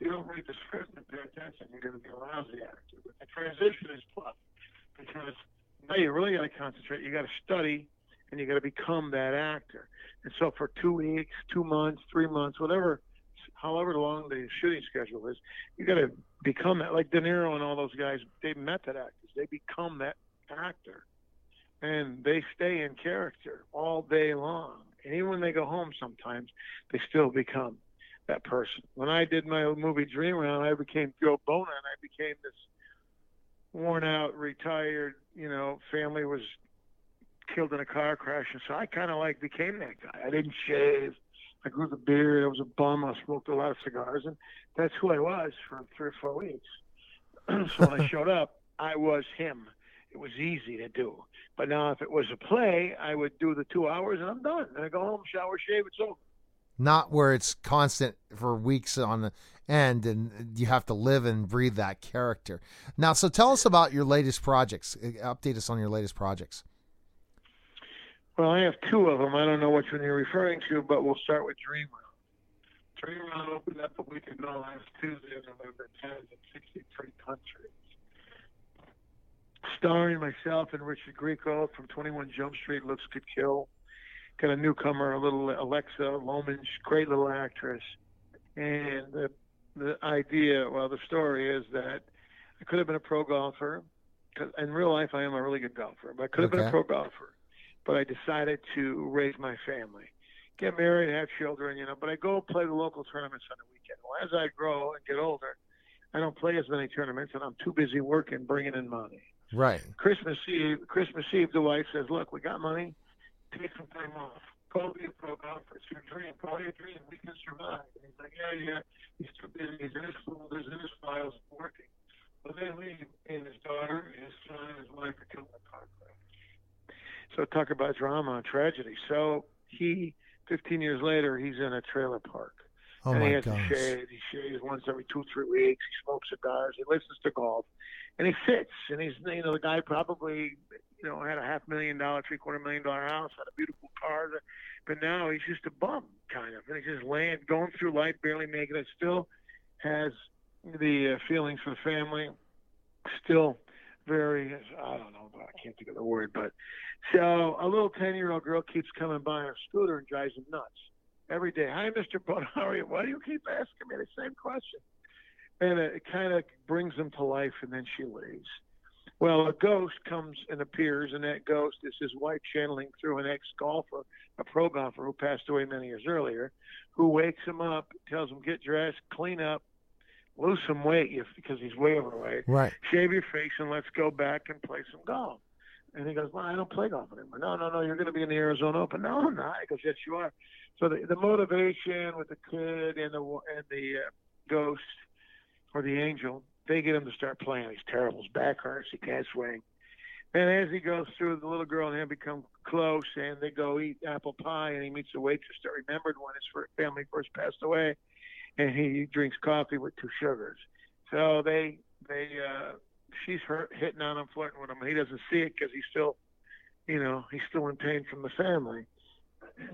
you don't read the script and pay attention you're going to be a lousy actor but the transition is tough because now you really got to concentrate. You got to study, and you got to become that actor. And so for two weeks, two months, three months, whatever, however long the shooting schedule is, you got to become that. Like De Niro and all those guys, they method actors. They become that actor, and they stay in character all day long. And even when they go home, sometimes they still become that person. When I did my movie Dream Round, I became Joe Bona, and I became this worn out, retired, you know, family was killed in a car crash, and so I kind of like became that guy. I didn't shave. I grew the beard. I was a bum. I smoked a lot of cigars, and that's who I was for three or four weeks. [CLEARS THROAT] so when I [LAUGHS] showed up, I was him. It was easy to do. But now, if it was a play, I would do the two hours, and I'm done. And I go home, shower, shave. It's over. Not where it's constant for weeks on end, and you have to live and breathe that character. Now, so tell us about your latest projects. Uh, update us on your latest projects. Well, I have two of them. I don't know which one you're referring to, but we'll start with Dream Round. Dream Round opened up a week ago last Tuesday November 10th in 63 countries. Starring myself and Richard Grieco from 21 Jump Street, Looks Could Kill. Got a newcomer, a little Alexa Lomange, great little actress. And the, the idea, well, the story is that I could have been a pro golfer. 'cause in real life, I am a really good golfer, but I could have been a pro golfer but I decided to raise my family, get married, have children, you know. But I go play the local tournaments on the weekend. Well, as I grow and get older, I don't play as many tournaments, and I'm too busy working, bringing in money. Right. Christmas Eve, Christmas Eve, the wife says, "Look, we got money. Take some time off. Go be a pro golfer. It's your dream. Call your dream. We can survive." And he's like, "Yeah, yeah." He's too busy. He's in his school. He's in his files, working. But they leave, and his daughter, his son, and his wife are killed in a car crash. So talk about drama and tragedy. So he, 15 years later, he's in a trailer park. Oh and my he has gosh. to shave. He shaves once every two, three weeks. He smokes cigars. He listens to golf, and he sits. And he's, you know, the guy probably, you know, had a half million dollar, three quarter million dollar house, had a beautiful car, but now he's just a bum, kind of, and he's just laying, going through life, barely making it. Still has the uh, feelings for the family. Still very, I don't know, I can't think of the word, but so a little 10 year old girl keeps coming by on scooter and drives him nuts every day. Hi, Mr. Bud, how are you? Why do you keep asking me the same question? And it kind of brings him to life, and then she leaves. Well, a ghost comes and appears, and that ghost is his wife channeling through an ex golfer, a pro golfer who passed away many years earlier, who wakes him up, tells him, get dressed, clean up, lose some weight because he's way overweight, Right. shave your face, and let's go back and play some golf. And he goes, well, I don't play golf anymore. No, no, no, you're going to be in the Arizona Open. No, I'm not. He goes, yes, you are. So the, the motivation with the kid and the and the uh, ghost or the angel, they get him to start playing. He's terrible. His back hurts. He can't swing. And as he goes through, the little girl and him become close, and they go eat apple pie, and he meets a waitress that remembered when his family first passed away, and he drinks coffee with two sugars. So they they uh, she's hurt, hitting on him, flirting with him. He doesn't see it because he's still, you know, he's still in pain from the family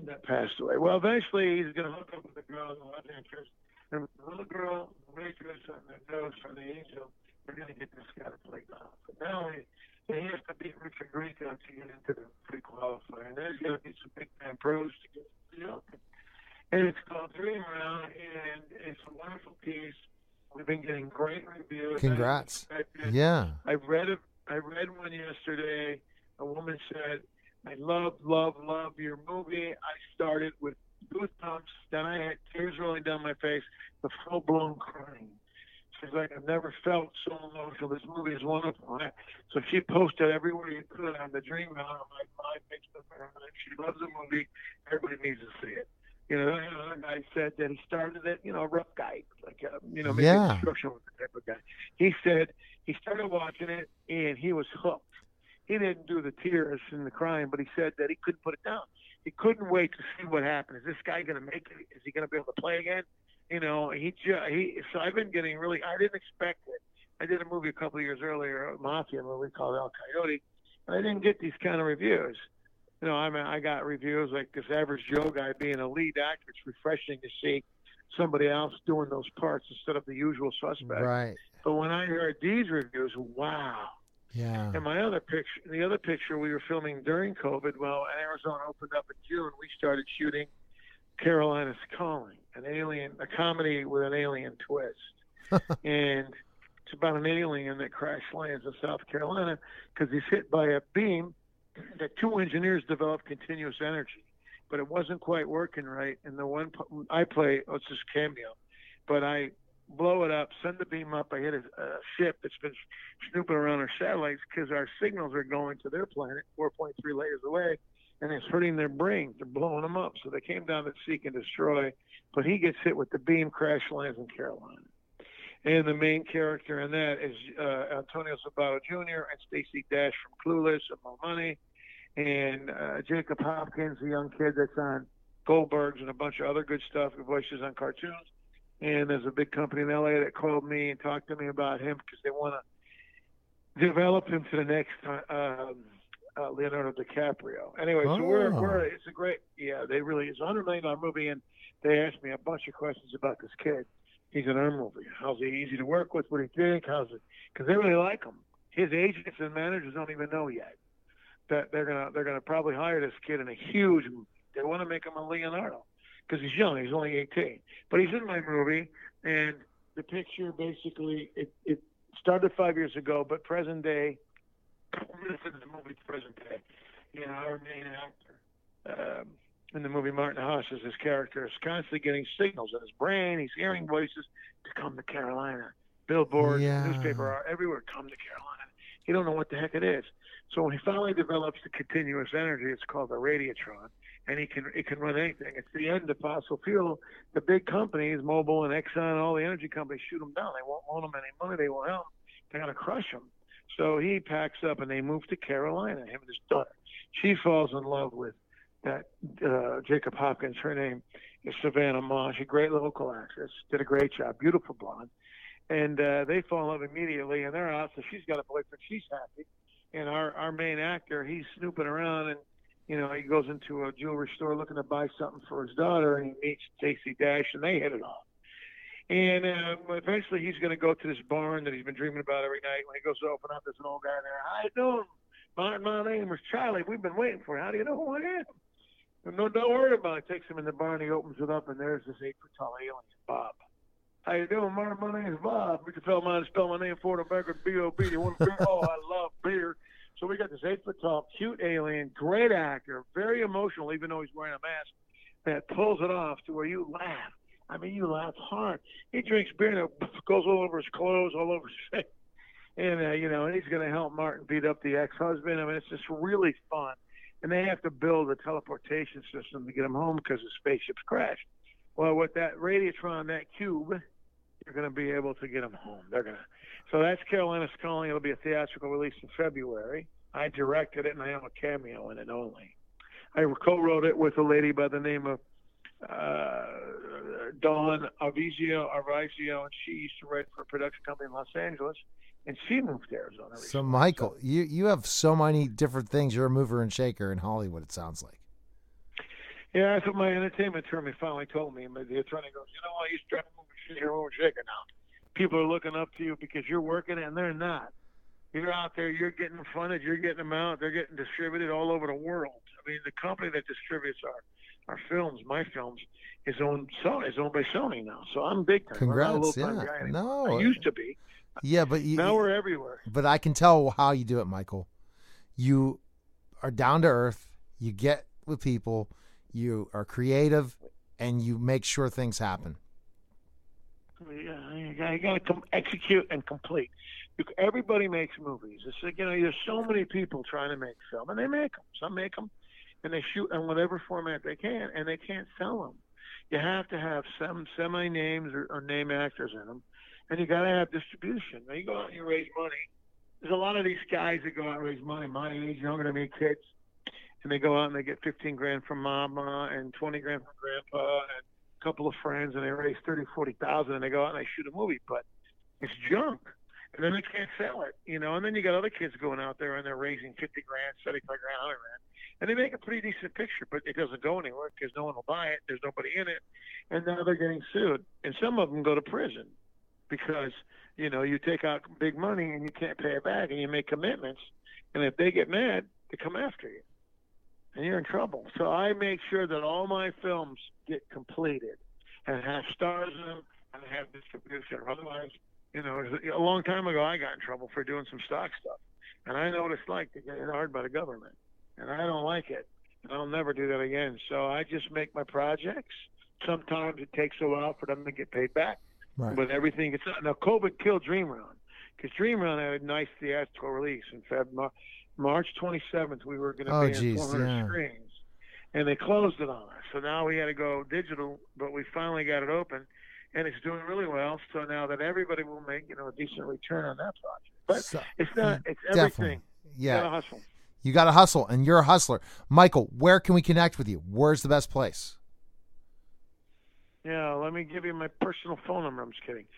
that passed away. Well, eventually he's going to hook up with the girl in the love interest, and the little girl, the waitress, and the ghost from the angel, we're going to get this guy to play golf. But now he, he has to beat Richard Grieco to get into the pre-qualifier, and there's going to be some big time pros to get the Open. And it's called Dream Round, and it's a wonderful piece. We've been getting great reviews. Congrats. Yeah. I read it. I read one yesterday. A woman said, "I love, love, love your movie." I started with goosebumps. Then I had tears rolling down my face, the full blown crying. She's like, "I've never felt so emotional. This movie is wonderful." So she posted everywhere you could on the Dream Round my my Facebook. She loves the movie. Everybody needs to see it. You know, another guy said that he started it, you know, a rough guy, like, uh, you know, maybe Yeah. construction worker type of guy. He said he started watching it and he was hooked. He didn't do the tears and the crying, but he said that he couldn't put it down. He couldn't wait to see what happened. Is this guy going to make it? Is he going to be able to play again? You know, he just, he. So I've been getting really. I didn't expect it. I did a movie a couple of years earlier, a mafia movie called El Coyote, and I didn't get these kind of reviews. You know, I mean, I got reviews like this average Joe guy being a lead actor. It's refreshing to see somebody else doing those parts instead of the usual suspect. Right. But when I heard these reviews, wow. Yeah. And my other picture, the other picture we were filming during COVID. Well, Arizona opened up in June. We started shooting Carolina's Calling, an alien, a comedy with an alien twist, [LAUGHS] and it's about an alien that crash lands in South Carolina because he's hit by a beam that two engineers developed continuous energy, but it wasn't quite working right. And the one I play, oh, it's just cameo, but I blow it up, send the beam up. I hit a, a ship that's been snooping around our satellites because our signals are going to their planet 4.3 layers away, and it's hurting their brains. They're blowing them up. So they came down to seek and destroy. But he gets hit with the beam, crash lands in Carolina. And the main character in that is uh, Antonio Sabato Jr. and Stacey Dash from Clueless and More Money, and uh, Jacob Hopkins, a young kid that's on Goldbergs and a bunch of other good stuff, voices on cartoons. And there's a big company in LA that called me and talked to me about him because they want to develop him to the next uh, um, uh, Leonardo DiCaprio. Anyway, so we're, Oh. we're it's a great yeah. They really it's a hundred million dollar movie, and they asked me a bunch of questions about this kid. He's in our movie. How's he easy to work with? What do you think? How's it? Because they really like him. His agents and managers don't even know yet that they're gonna they're gonna probably hire this kid in a huge movie. They want to make him a Leonardo because he's young. He's only 18, but he's in my movie, and the picture basically it it started five years ago, but present day. This is the movie present day. You know, our main actor um, in the movie, Martin Haas, is his character is constantly getting signals in his brain. He's hearing voices to come to Carolina. Billboards, Yeah. newspaper are everywhere. Come to Carolina. He don't know what the heck it is. So when he finally develops the continuous energy, it's called the radiotron, and he can it can run anything. It's the end of fossil fuel. The big companies, Mobil and Exxon, all the energy companies, shoot him down. They won't loan him any money. They won't help. They're gonna crush him. So he packs up and they move to Carolina. Him and his daughter. She falls in love with that uh, Jacob Hopkins. Her name is Savannah Moss. She's a great local actress. Did a great job. Beautiful blonde. And uh, they fall in love immediately, and they're out. So she's got a boyfriend. She's happy. And our our main actor, he's snooping around, and you know he goes into a jewelry store looking to buy something for his daughter, and he meets Stacey Dash, and they hit it off. And uh, eventually, he's going to go to this barn that he's been dreaming about every night. When he goes to open up, there's an old guy there. How you doing? My, my name is Charlie. We've been waiting for you. How do you know who I am? No, don't worry about it. Takes him in the barn. He opens it up, and there's this eight foot tall alien, Bob. How you doing, my, my name is Bob. We can spell mine, spell my name for the backwards, B O B. You want beer? oh, I love beer. So we got this eight foot tall, cute alien, great actor, very emotional, even though he's wearing a mask, that pulls it off to where you laugh. I mean, you laugh hard. He drinks beer and it [LAUGHS] goes all over his clothes, all over his face. And, uh, you know, and he's going to help Martin beat up the ex husband. I mean, it's just really fun. And they have to build a teleportation system to get him home because the spaceship's crashed. Well, with that Radiotron, that cube, they're going to be able to get them home. They're going to. So that's Carolina's Calling. It'll be a theatrical release in February. I directed it, and I have a cameo in it only. I co-wrote it with a lady by the name of uh, Dawn Arvizio, Arvizio, and she used to write for a production company in Los Angeles, and she moved to Arizona. Recently. So, Michael, you you have so many different things. You're a mover and shaker in Hollywood. It sounds like. Yeah, that's what my entertainment attorney finally told me. The attorney goes, you know what? He's trying to move move and shaker now. People are looking up to you because you're working, and they're not. You're out there. You're getting funded. You're getting them out. They're getting distributed all over the world. I mean, the company that distributes our our films, my films, is owned so is owned by Sony now. So I'm big time. Congrats! Yeah, no, I used to be. Yeah, but you, now we're everywhere. But I can tell how you do it, Michael. You are down to earth. You get with people. You are creative, and you make sure things happen. You got to execute and complete. Everybody makes movies. It's like you know, there's so many people trying to make film, and they make them. Some make them and they shoot in whatever format they can, and they can't sell them. You have to have some semi names or, or name actors in them, and you got to have distribution. Now you go out and you raise money. There's a lot of these guys that go out and raise money, my age, younger than me, kids, and they go out and they get 15 grand from mama and 20 grand from grandpa and a couple of friends, and they raise 30, 40 thousand, and they go out and they shoot a movie, but it's junk. And then they can't sell it, you know. And then you got other kids going out there and they're raising 50 grand, 75 grand, 100 grand and they make a pretty decent picture, but it doesn't go anywhere because no one will buy it. There's nobody in it, and now they're getting sued, and some of them go to prison because you know you take out big money and you can't pay it back, and you make commitments, and if they get mad, they come after you, and you're in trouble. So I make sure that all my films get completed and have stars in them and have distribution. Otherwise, you know, a long time ago I got in trouble for doing some stock stuff, and I know what it's like to get hit hard by the government and I don't like it. I'll never do that again. So I just make my projects. Sometimes it takes a while for them to get paid back, right. but everything gets done. now. COVID killed Dream Round because Dream Round had a nice theatrical release in February, March 27th. We were going to oh, be geez, in 400 yeah. screens, and they closed it on us. So now we had to go digital, but we finally got it open, and it's doing really well. So now that everybody will make you know a decent return on that project, but so, it's not. It's definitely. everything. Yeah. You gotta hustle. You got to hustle, and you're a hustler. Michael, where can we connect with you? Where's the best place? Yeah, let me give you my personal phone number. I'm just kidding. [LAUGHS]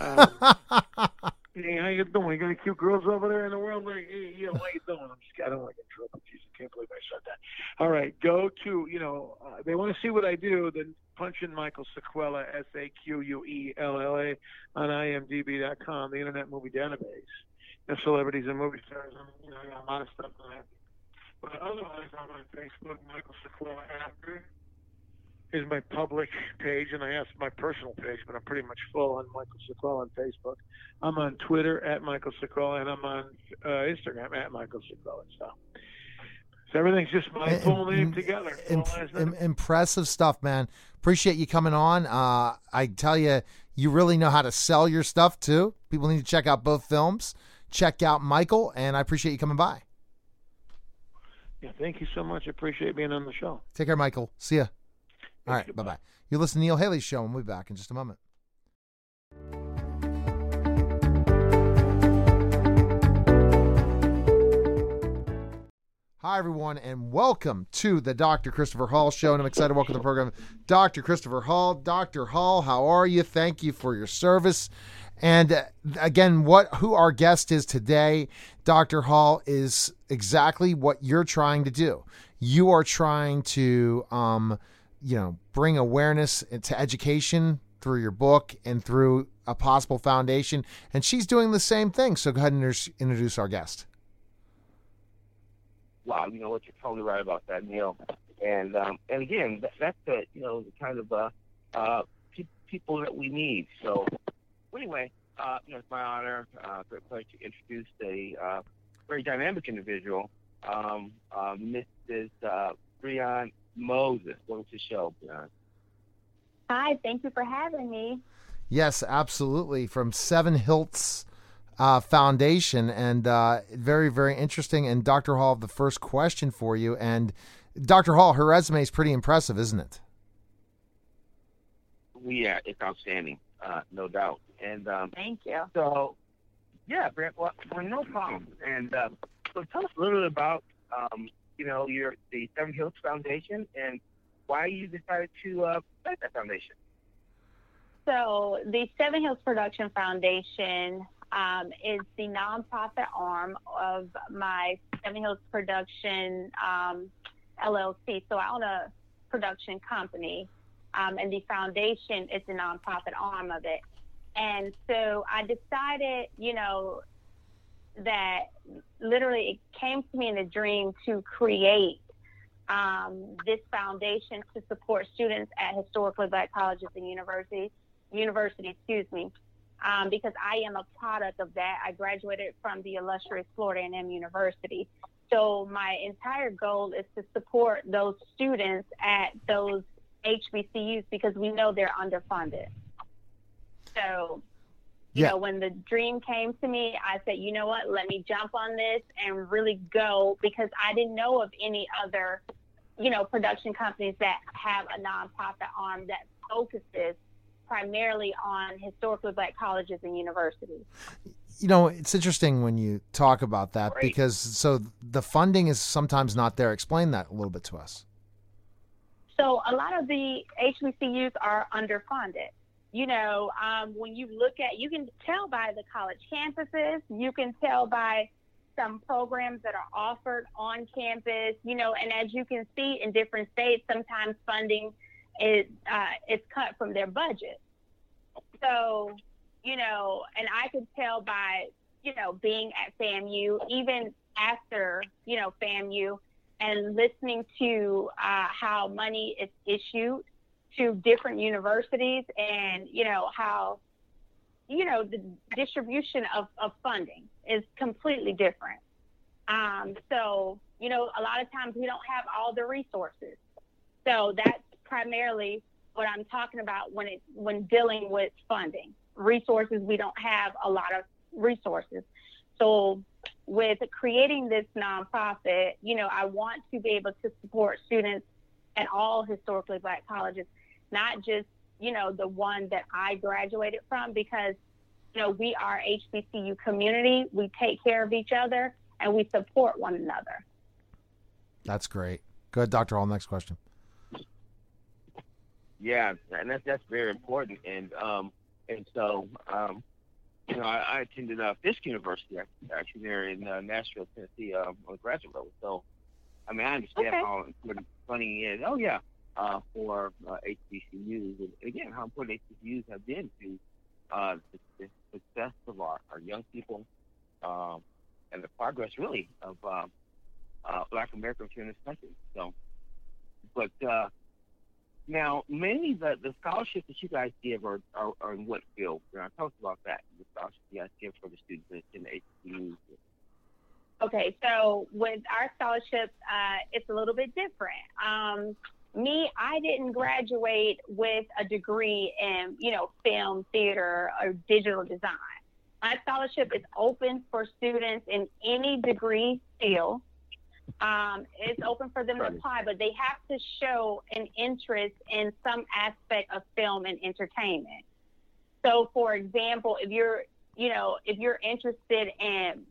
Um, hey, how you doing? You got any cute girls over there in the world? Like, hey, know, how you doing? I'm just, I don't like in trouble. Jesus, I can't believe I said that. All right, go to, you know, uh, they want to see what I do, then punch in Michael Saquella, S A Q U E L L A, on IMDb.com, the Internet Movie Database and celebrities and movie stars. I mean, you know, I got a lot of stuff on that. But otherwise, I'm on Facebook, Michael Saquella Actor is my public page, and I have my personal page, but I'm pretty much full on Michael Saquella on Facebook. I'm on Twitter at Michael Saquella, and I'm on uh, Instagram at Michael Saquella. So, so everything's just my full name together. Imp- Im- impressive stuff, man. Appreciate you coming on. Uh, I tell you, you really know how to sell your stuff too. People need to check out both films check out Michael, and I appreciate you coming by. Yeah, thank you so much. I appreciate being on the show. Take care, Michael. See ya. All right, bye bye. You listen to Neil Haley's show, and we'll be back in just a moment. Hi, everyone, and welcome to the Dr. Christopher Hall Show. And I'm excited to welcome to the program Dr. Christopher Hall. Dr. Hall, how are you? Thank you for your service. And uh, again, what who our guest is today, Dr. Hall, is exactly what you're trying to do. You are trying to, um, you know, bring awareness to education through your book and through a possible foundation. And she's doing the same thing. So go ahead and introduce our guest. Wow, you know what? You're totally right about that, Neil. And um, and again, that, that's the you know the kind of uh, uh, pe- people that we need. So anyway, uh, you know, it's my honor, uh, great pleasure to introduce a uh, very dynamic individual, um, uh, Mrs. Uh, Breion Moses. Welcome to the show, Breion. Hi, thank you for having me. Yes, absolutely. From Seven Hillz uh, Foundation, and uh, very, very interesting. And Dr. Hall, the first question for you. And Dr. Hall, her resume is pretty impressive, isn't it? Yeah, it's outstanding. uh, no doubt. And um, thank you. So, yeah, Brent, well, well no problem. And uh, so, tell us a little bit about, um, you know, your the Seven Hillz Foundation and why you decided to uh, start that foundation. So, the Seven Hillz Production Foundation um, is the nonprofit arm of my Seven Hillz Production um, LLC. So, I own a production company, um, and the foundation is the nonprofit arm of it. And so I decided, you know, that literally it came to me in a dream to create um, this foundation to support students at historically black colleges and universities, university, excuse me, um, because I am a product of that. I graduated from the illustrious Florida A&M University. So my entire goal is to support those students at those HBCUs because we know they're underfunded. So, you Yeah. know, when the dream came to me, I said, you know what, let me jump on this and really go because I didn't know of any other, you know, production companies that have a nonprofit arm that focuses primarily on historically black colleges and universities. You know, it's interesting when you talk about that Great. because so the funding is sometimes not there. Explain that a little bit to us. So a lot of the HBCUs are underfunded. You know, um, when you look at, you can tell by the college campuses, you can tell by some programs that are offered on campus. You know, and as you can see in different states, sometimes funding is uh, is cut from their budget. So, you know, and I could tell by you know being at FAMU, even after you know FAMU, and listening to uh, how money is issued to different universities and you know how you know the distribution of, of funding is completely different. Um, so you know a lot of times we don't have all the resources. So that's primarily what i'm talking about when it when dealing with funding. Resources we don't have a lot of resources. So with creating this nonprofit, you know, I want to be able to support students at all historically black colleges, not just, you know, the one that I graduated from because, you know, we are HBCU community. We take care of each other and we support one another. That's great. Go ahead, Dr. Hall. Next question. Yeah, and that's that's very important. And um, and so um, you know, I, I attended uh, Fisk University actually, actually there in uh, Nashville, Tennessee, um, on the graduate level. So, I mean, I understand Okay. how important funding is. Oh yeah, uh, for uh, HBCUs, and again, how important HBCUs have been to uh, the, the success of our, our young people um, and the progress really of um, uh, Black Americans here in this country. So, but uh, now, mainly the, the scholarships that you guys give are, are, are in what field? Know, tell us about that. The scholarships you guys give for the students in HBCUs. Okay, so with our scholarships, uh, it's a little bit different. Um, me, I didn't graduate with a degree in, you know, film, theater, or digital design. My scholarship is open for students in any degree field. Um, it's open for them to apply, but they have to show an interest in some aspect of film and entertainment. So, for example, if you're, you know, if you're interested in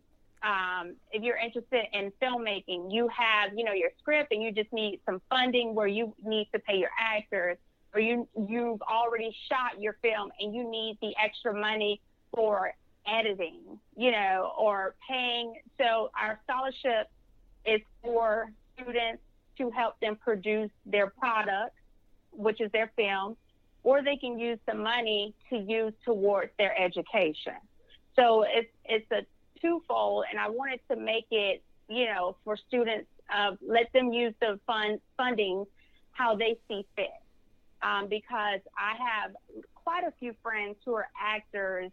um, if you're interested in filmmaking, you have, you know, your script and you just need some funding where you need to pay your actors or you, you've already shot your film and you need the extra money for editing, you know, or paying. So our scholarship is for students to help them produce their product, which is their film, or they can use the money to use towards their education. So it's, it's a twofold, and I wanted to make it, you know, for students, uh, let them use the fund funding how they see fit. Um, because I have quite a few friends who are actors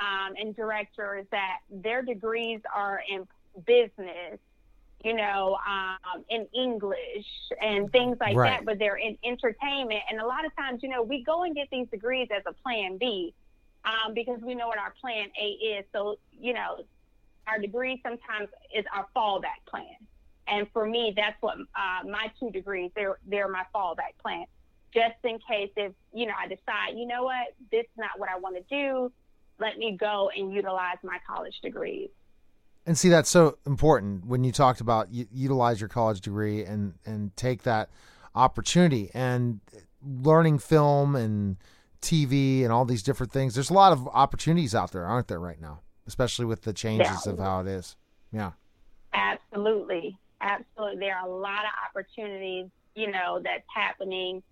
um, and directors that their degrees are in business, you know, um, in English and things like Right. that, but they're in entertainment. And a lot of times, you know, we go and get these degrees as a plan B um, because we know what our plan A is. So, you know, our degree sometimes is our fallback plan. And for me, that's what uh, my two degrees, they're, they're my fallback plan. just in case if you know I decide, you know what, this is not what I want to do. Let me go and utilize my college degrees. And see, that's so important when you talked about u- utilize your college degree and and take that opportunity and learning film and TV and all these different things. There's a lot of opportunities out there, aren't there, right now, especially with the changes Yeah. of how it is. Yeah. Absolutely. Absolutely. There are a lot of opportunities, you know, that's happening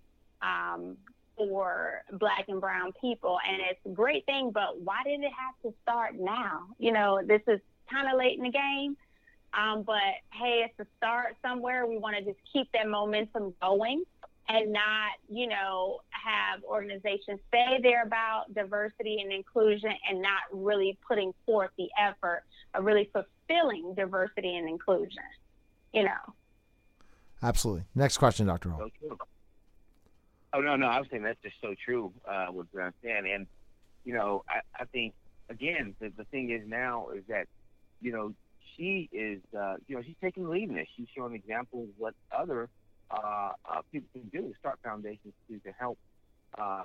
um, for black and brown people. And it's a great thing, but why did it have to start now? You know, this is kind of late in the game. Um, but hey, it's a start somewhere. We want to just keep that momentum going and not, you know, have organizations say they're about diversity and inclusion and not really putting forth the effort of really fulfilling diversity and inclusion. You know. Absolutely. Next question, Dr. Hall. So. Oh no, no, I was saying that's just so true. Uh, what I'm saying, and you know, I, I think again, the, the thing is now is that you know she is, uh, you know, she's taking the lead in this. She's showing an example of what other people can do. Is start foundations to to help uh,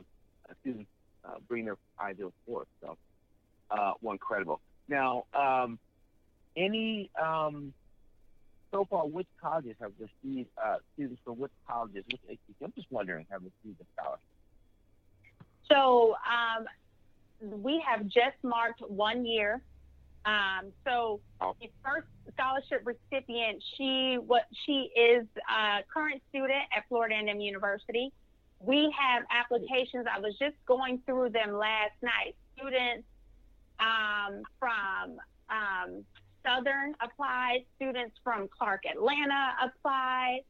students uh, bring their ideals forth. So, uh, well, incredible. Now, um, any um, so far, which colleges have received uh, students from which colleges? Which I'm just wondering, have received the scholarship? So um, we have just marked one year. Um, so the first scholarship recipient, she what she is a current student at Florida A&M University. We have applications. I was just going through them last night. Students um, from um, Southern applied. Students from Clark Atlanta applied.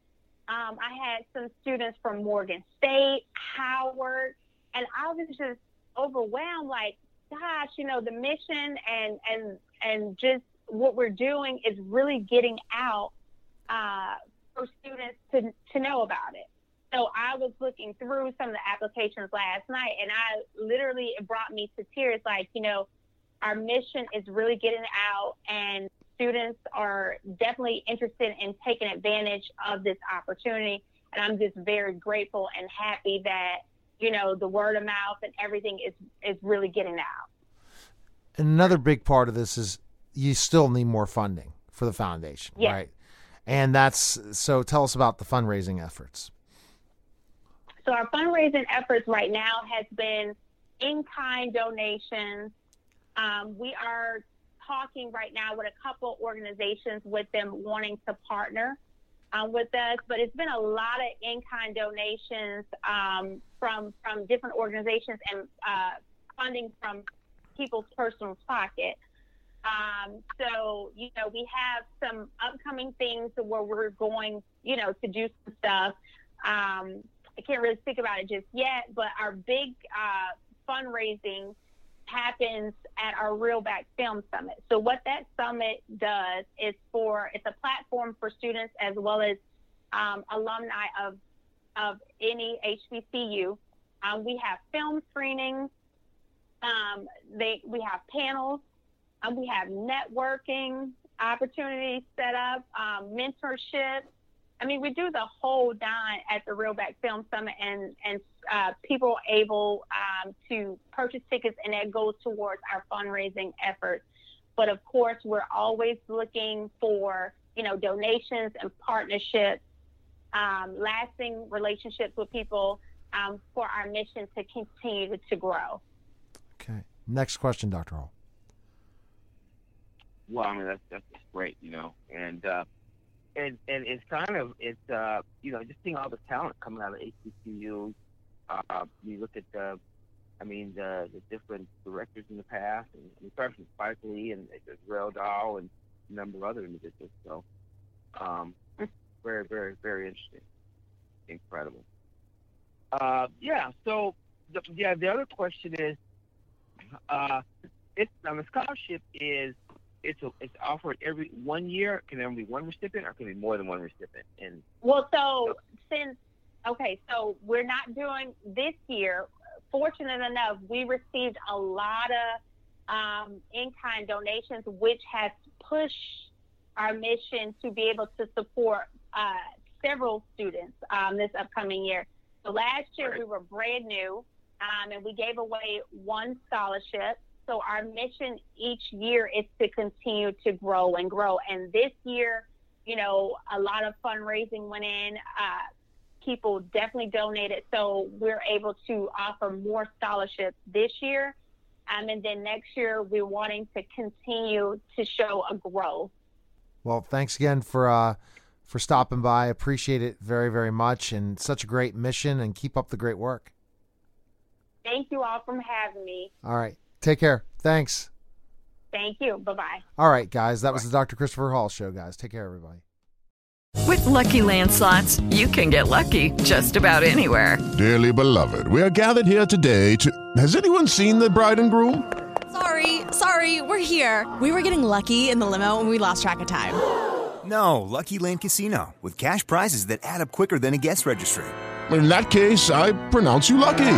Um, I had some students from Morgan State, Howard, and I was just overwhelmed. Like, gosh, you know, the mission and and and just what we're doing is really getting out uh, for students to to know about it. So I was looking through some of the applications last night, and I literally it brought me to tears. Like, you know, our mission is really getting out, and students are definitely interested in taking advantage of this opportunity. And I'm just very grateful and happy that you know the word of mouth and everything is is really getting out. And another big part of this is you still need more funding for the foundation, Yes. right? And that's so tell us about the fundraising efforts. So our fundraising efforts right now has been in-kind donations. Um, we are talking right now with a couple organizations with them wanting to partner um, with us, but it's been a lot of in-kind donations um, from from different organizations and uh, funding from people's personal pocket. Um, so, you know, we have some upcoming things where we're going, you know, to do some stuff. Um, I can't really speak about it just yet, but our big uh, fundraising happens at our Real Back Film Summit. So what that summit does is for it's a platform for students as well as um, alumni of of any HBCU. Um, we have film screenings. Um, they we have panels. Um, we have networking opportunities set up, um, mentorship. I mean, we do the whole nine at the Real Back Film Summit, and and uh, people able um, to purchase tickets, and that goes towards our fundraising efforts. But of course, we're always looking for you know donations and partnerships, um, lasting relationships with people um, for our mission to continue to grow. Next question, Dr. Hall. Well, I mean that's that's great, you know, and uh, and and it's kind of it's uh, you know just seeing all the talent coming out of HBCU. Uh, you look at the, I mean the the different directors in the past, and mean, starting from Spike Lee and Rail Dahl and a number of other individuals. So, um, very very very interesting, incredible. Uh, yeah. So, the, yeah, the other question is, uh, it's now the scholarship is it's a, it's offered every one year. Can there be one recipient, or can there be more than one recipient? And Well, so since okay, so we're not doing this year. Fortunate enough, we received a lot of um, in-kind donations, which has pushed our mission to be able to support uh, several students um, this upcoming year. So last year we were brand new, um, and we gave away one scholarship. So our mission each year is to continue to grow and grow. And this year, you know, a lot of fundraising went in. Uh, people definitely donated, so we're able to offer more scholarships this year. Um, and then next year, we're wanting to continue to show a growth. Well, thanks again for uh, for stopping by. Appreciate it very, very much, and such a great mission. And keep up the great work. Thank you all for having me. All right, take care. Thanks. Thank you. Bye bye. All right, guys, that was the Dr. Christopher Hall show. Guys, take care, everybody. With Lucky Land slots, you can get lucky just about anywhere. Dearly beloved, we are gathered here today to. Has anyone seen the bride and groom? Sorry, sorry, we're here. We were getting lucky in the limo and we lost track of time. [GASPS] No, Lucky Land Casino, with cash prizes that add up quicker than a guest registry. In that case, I pronounce you lucky.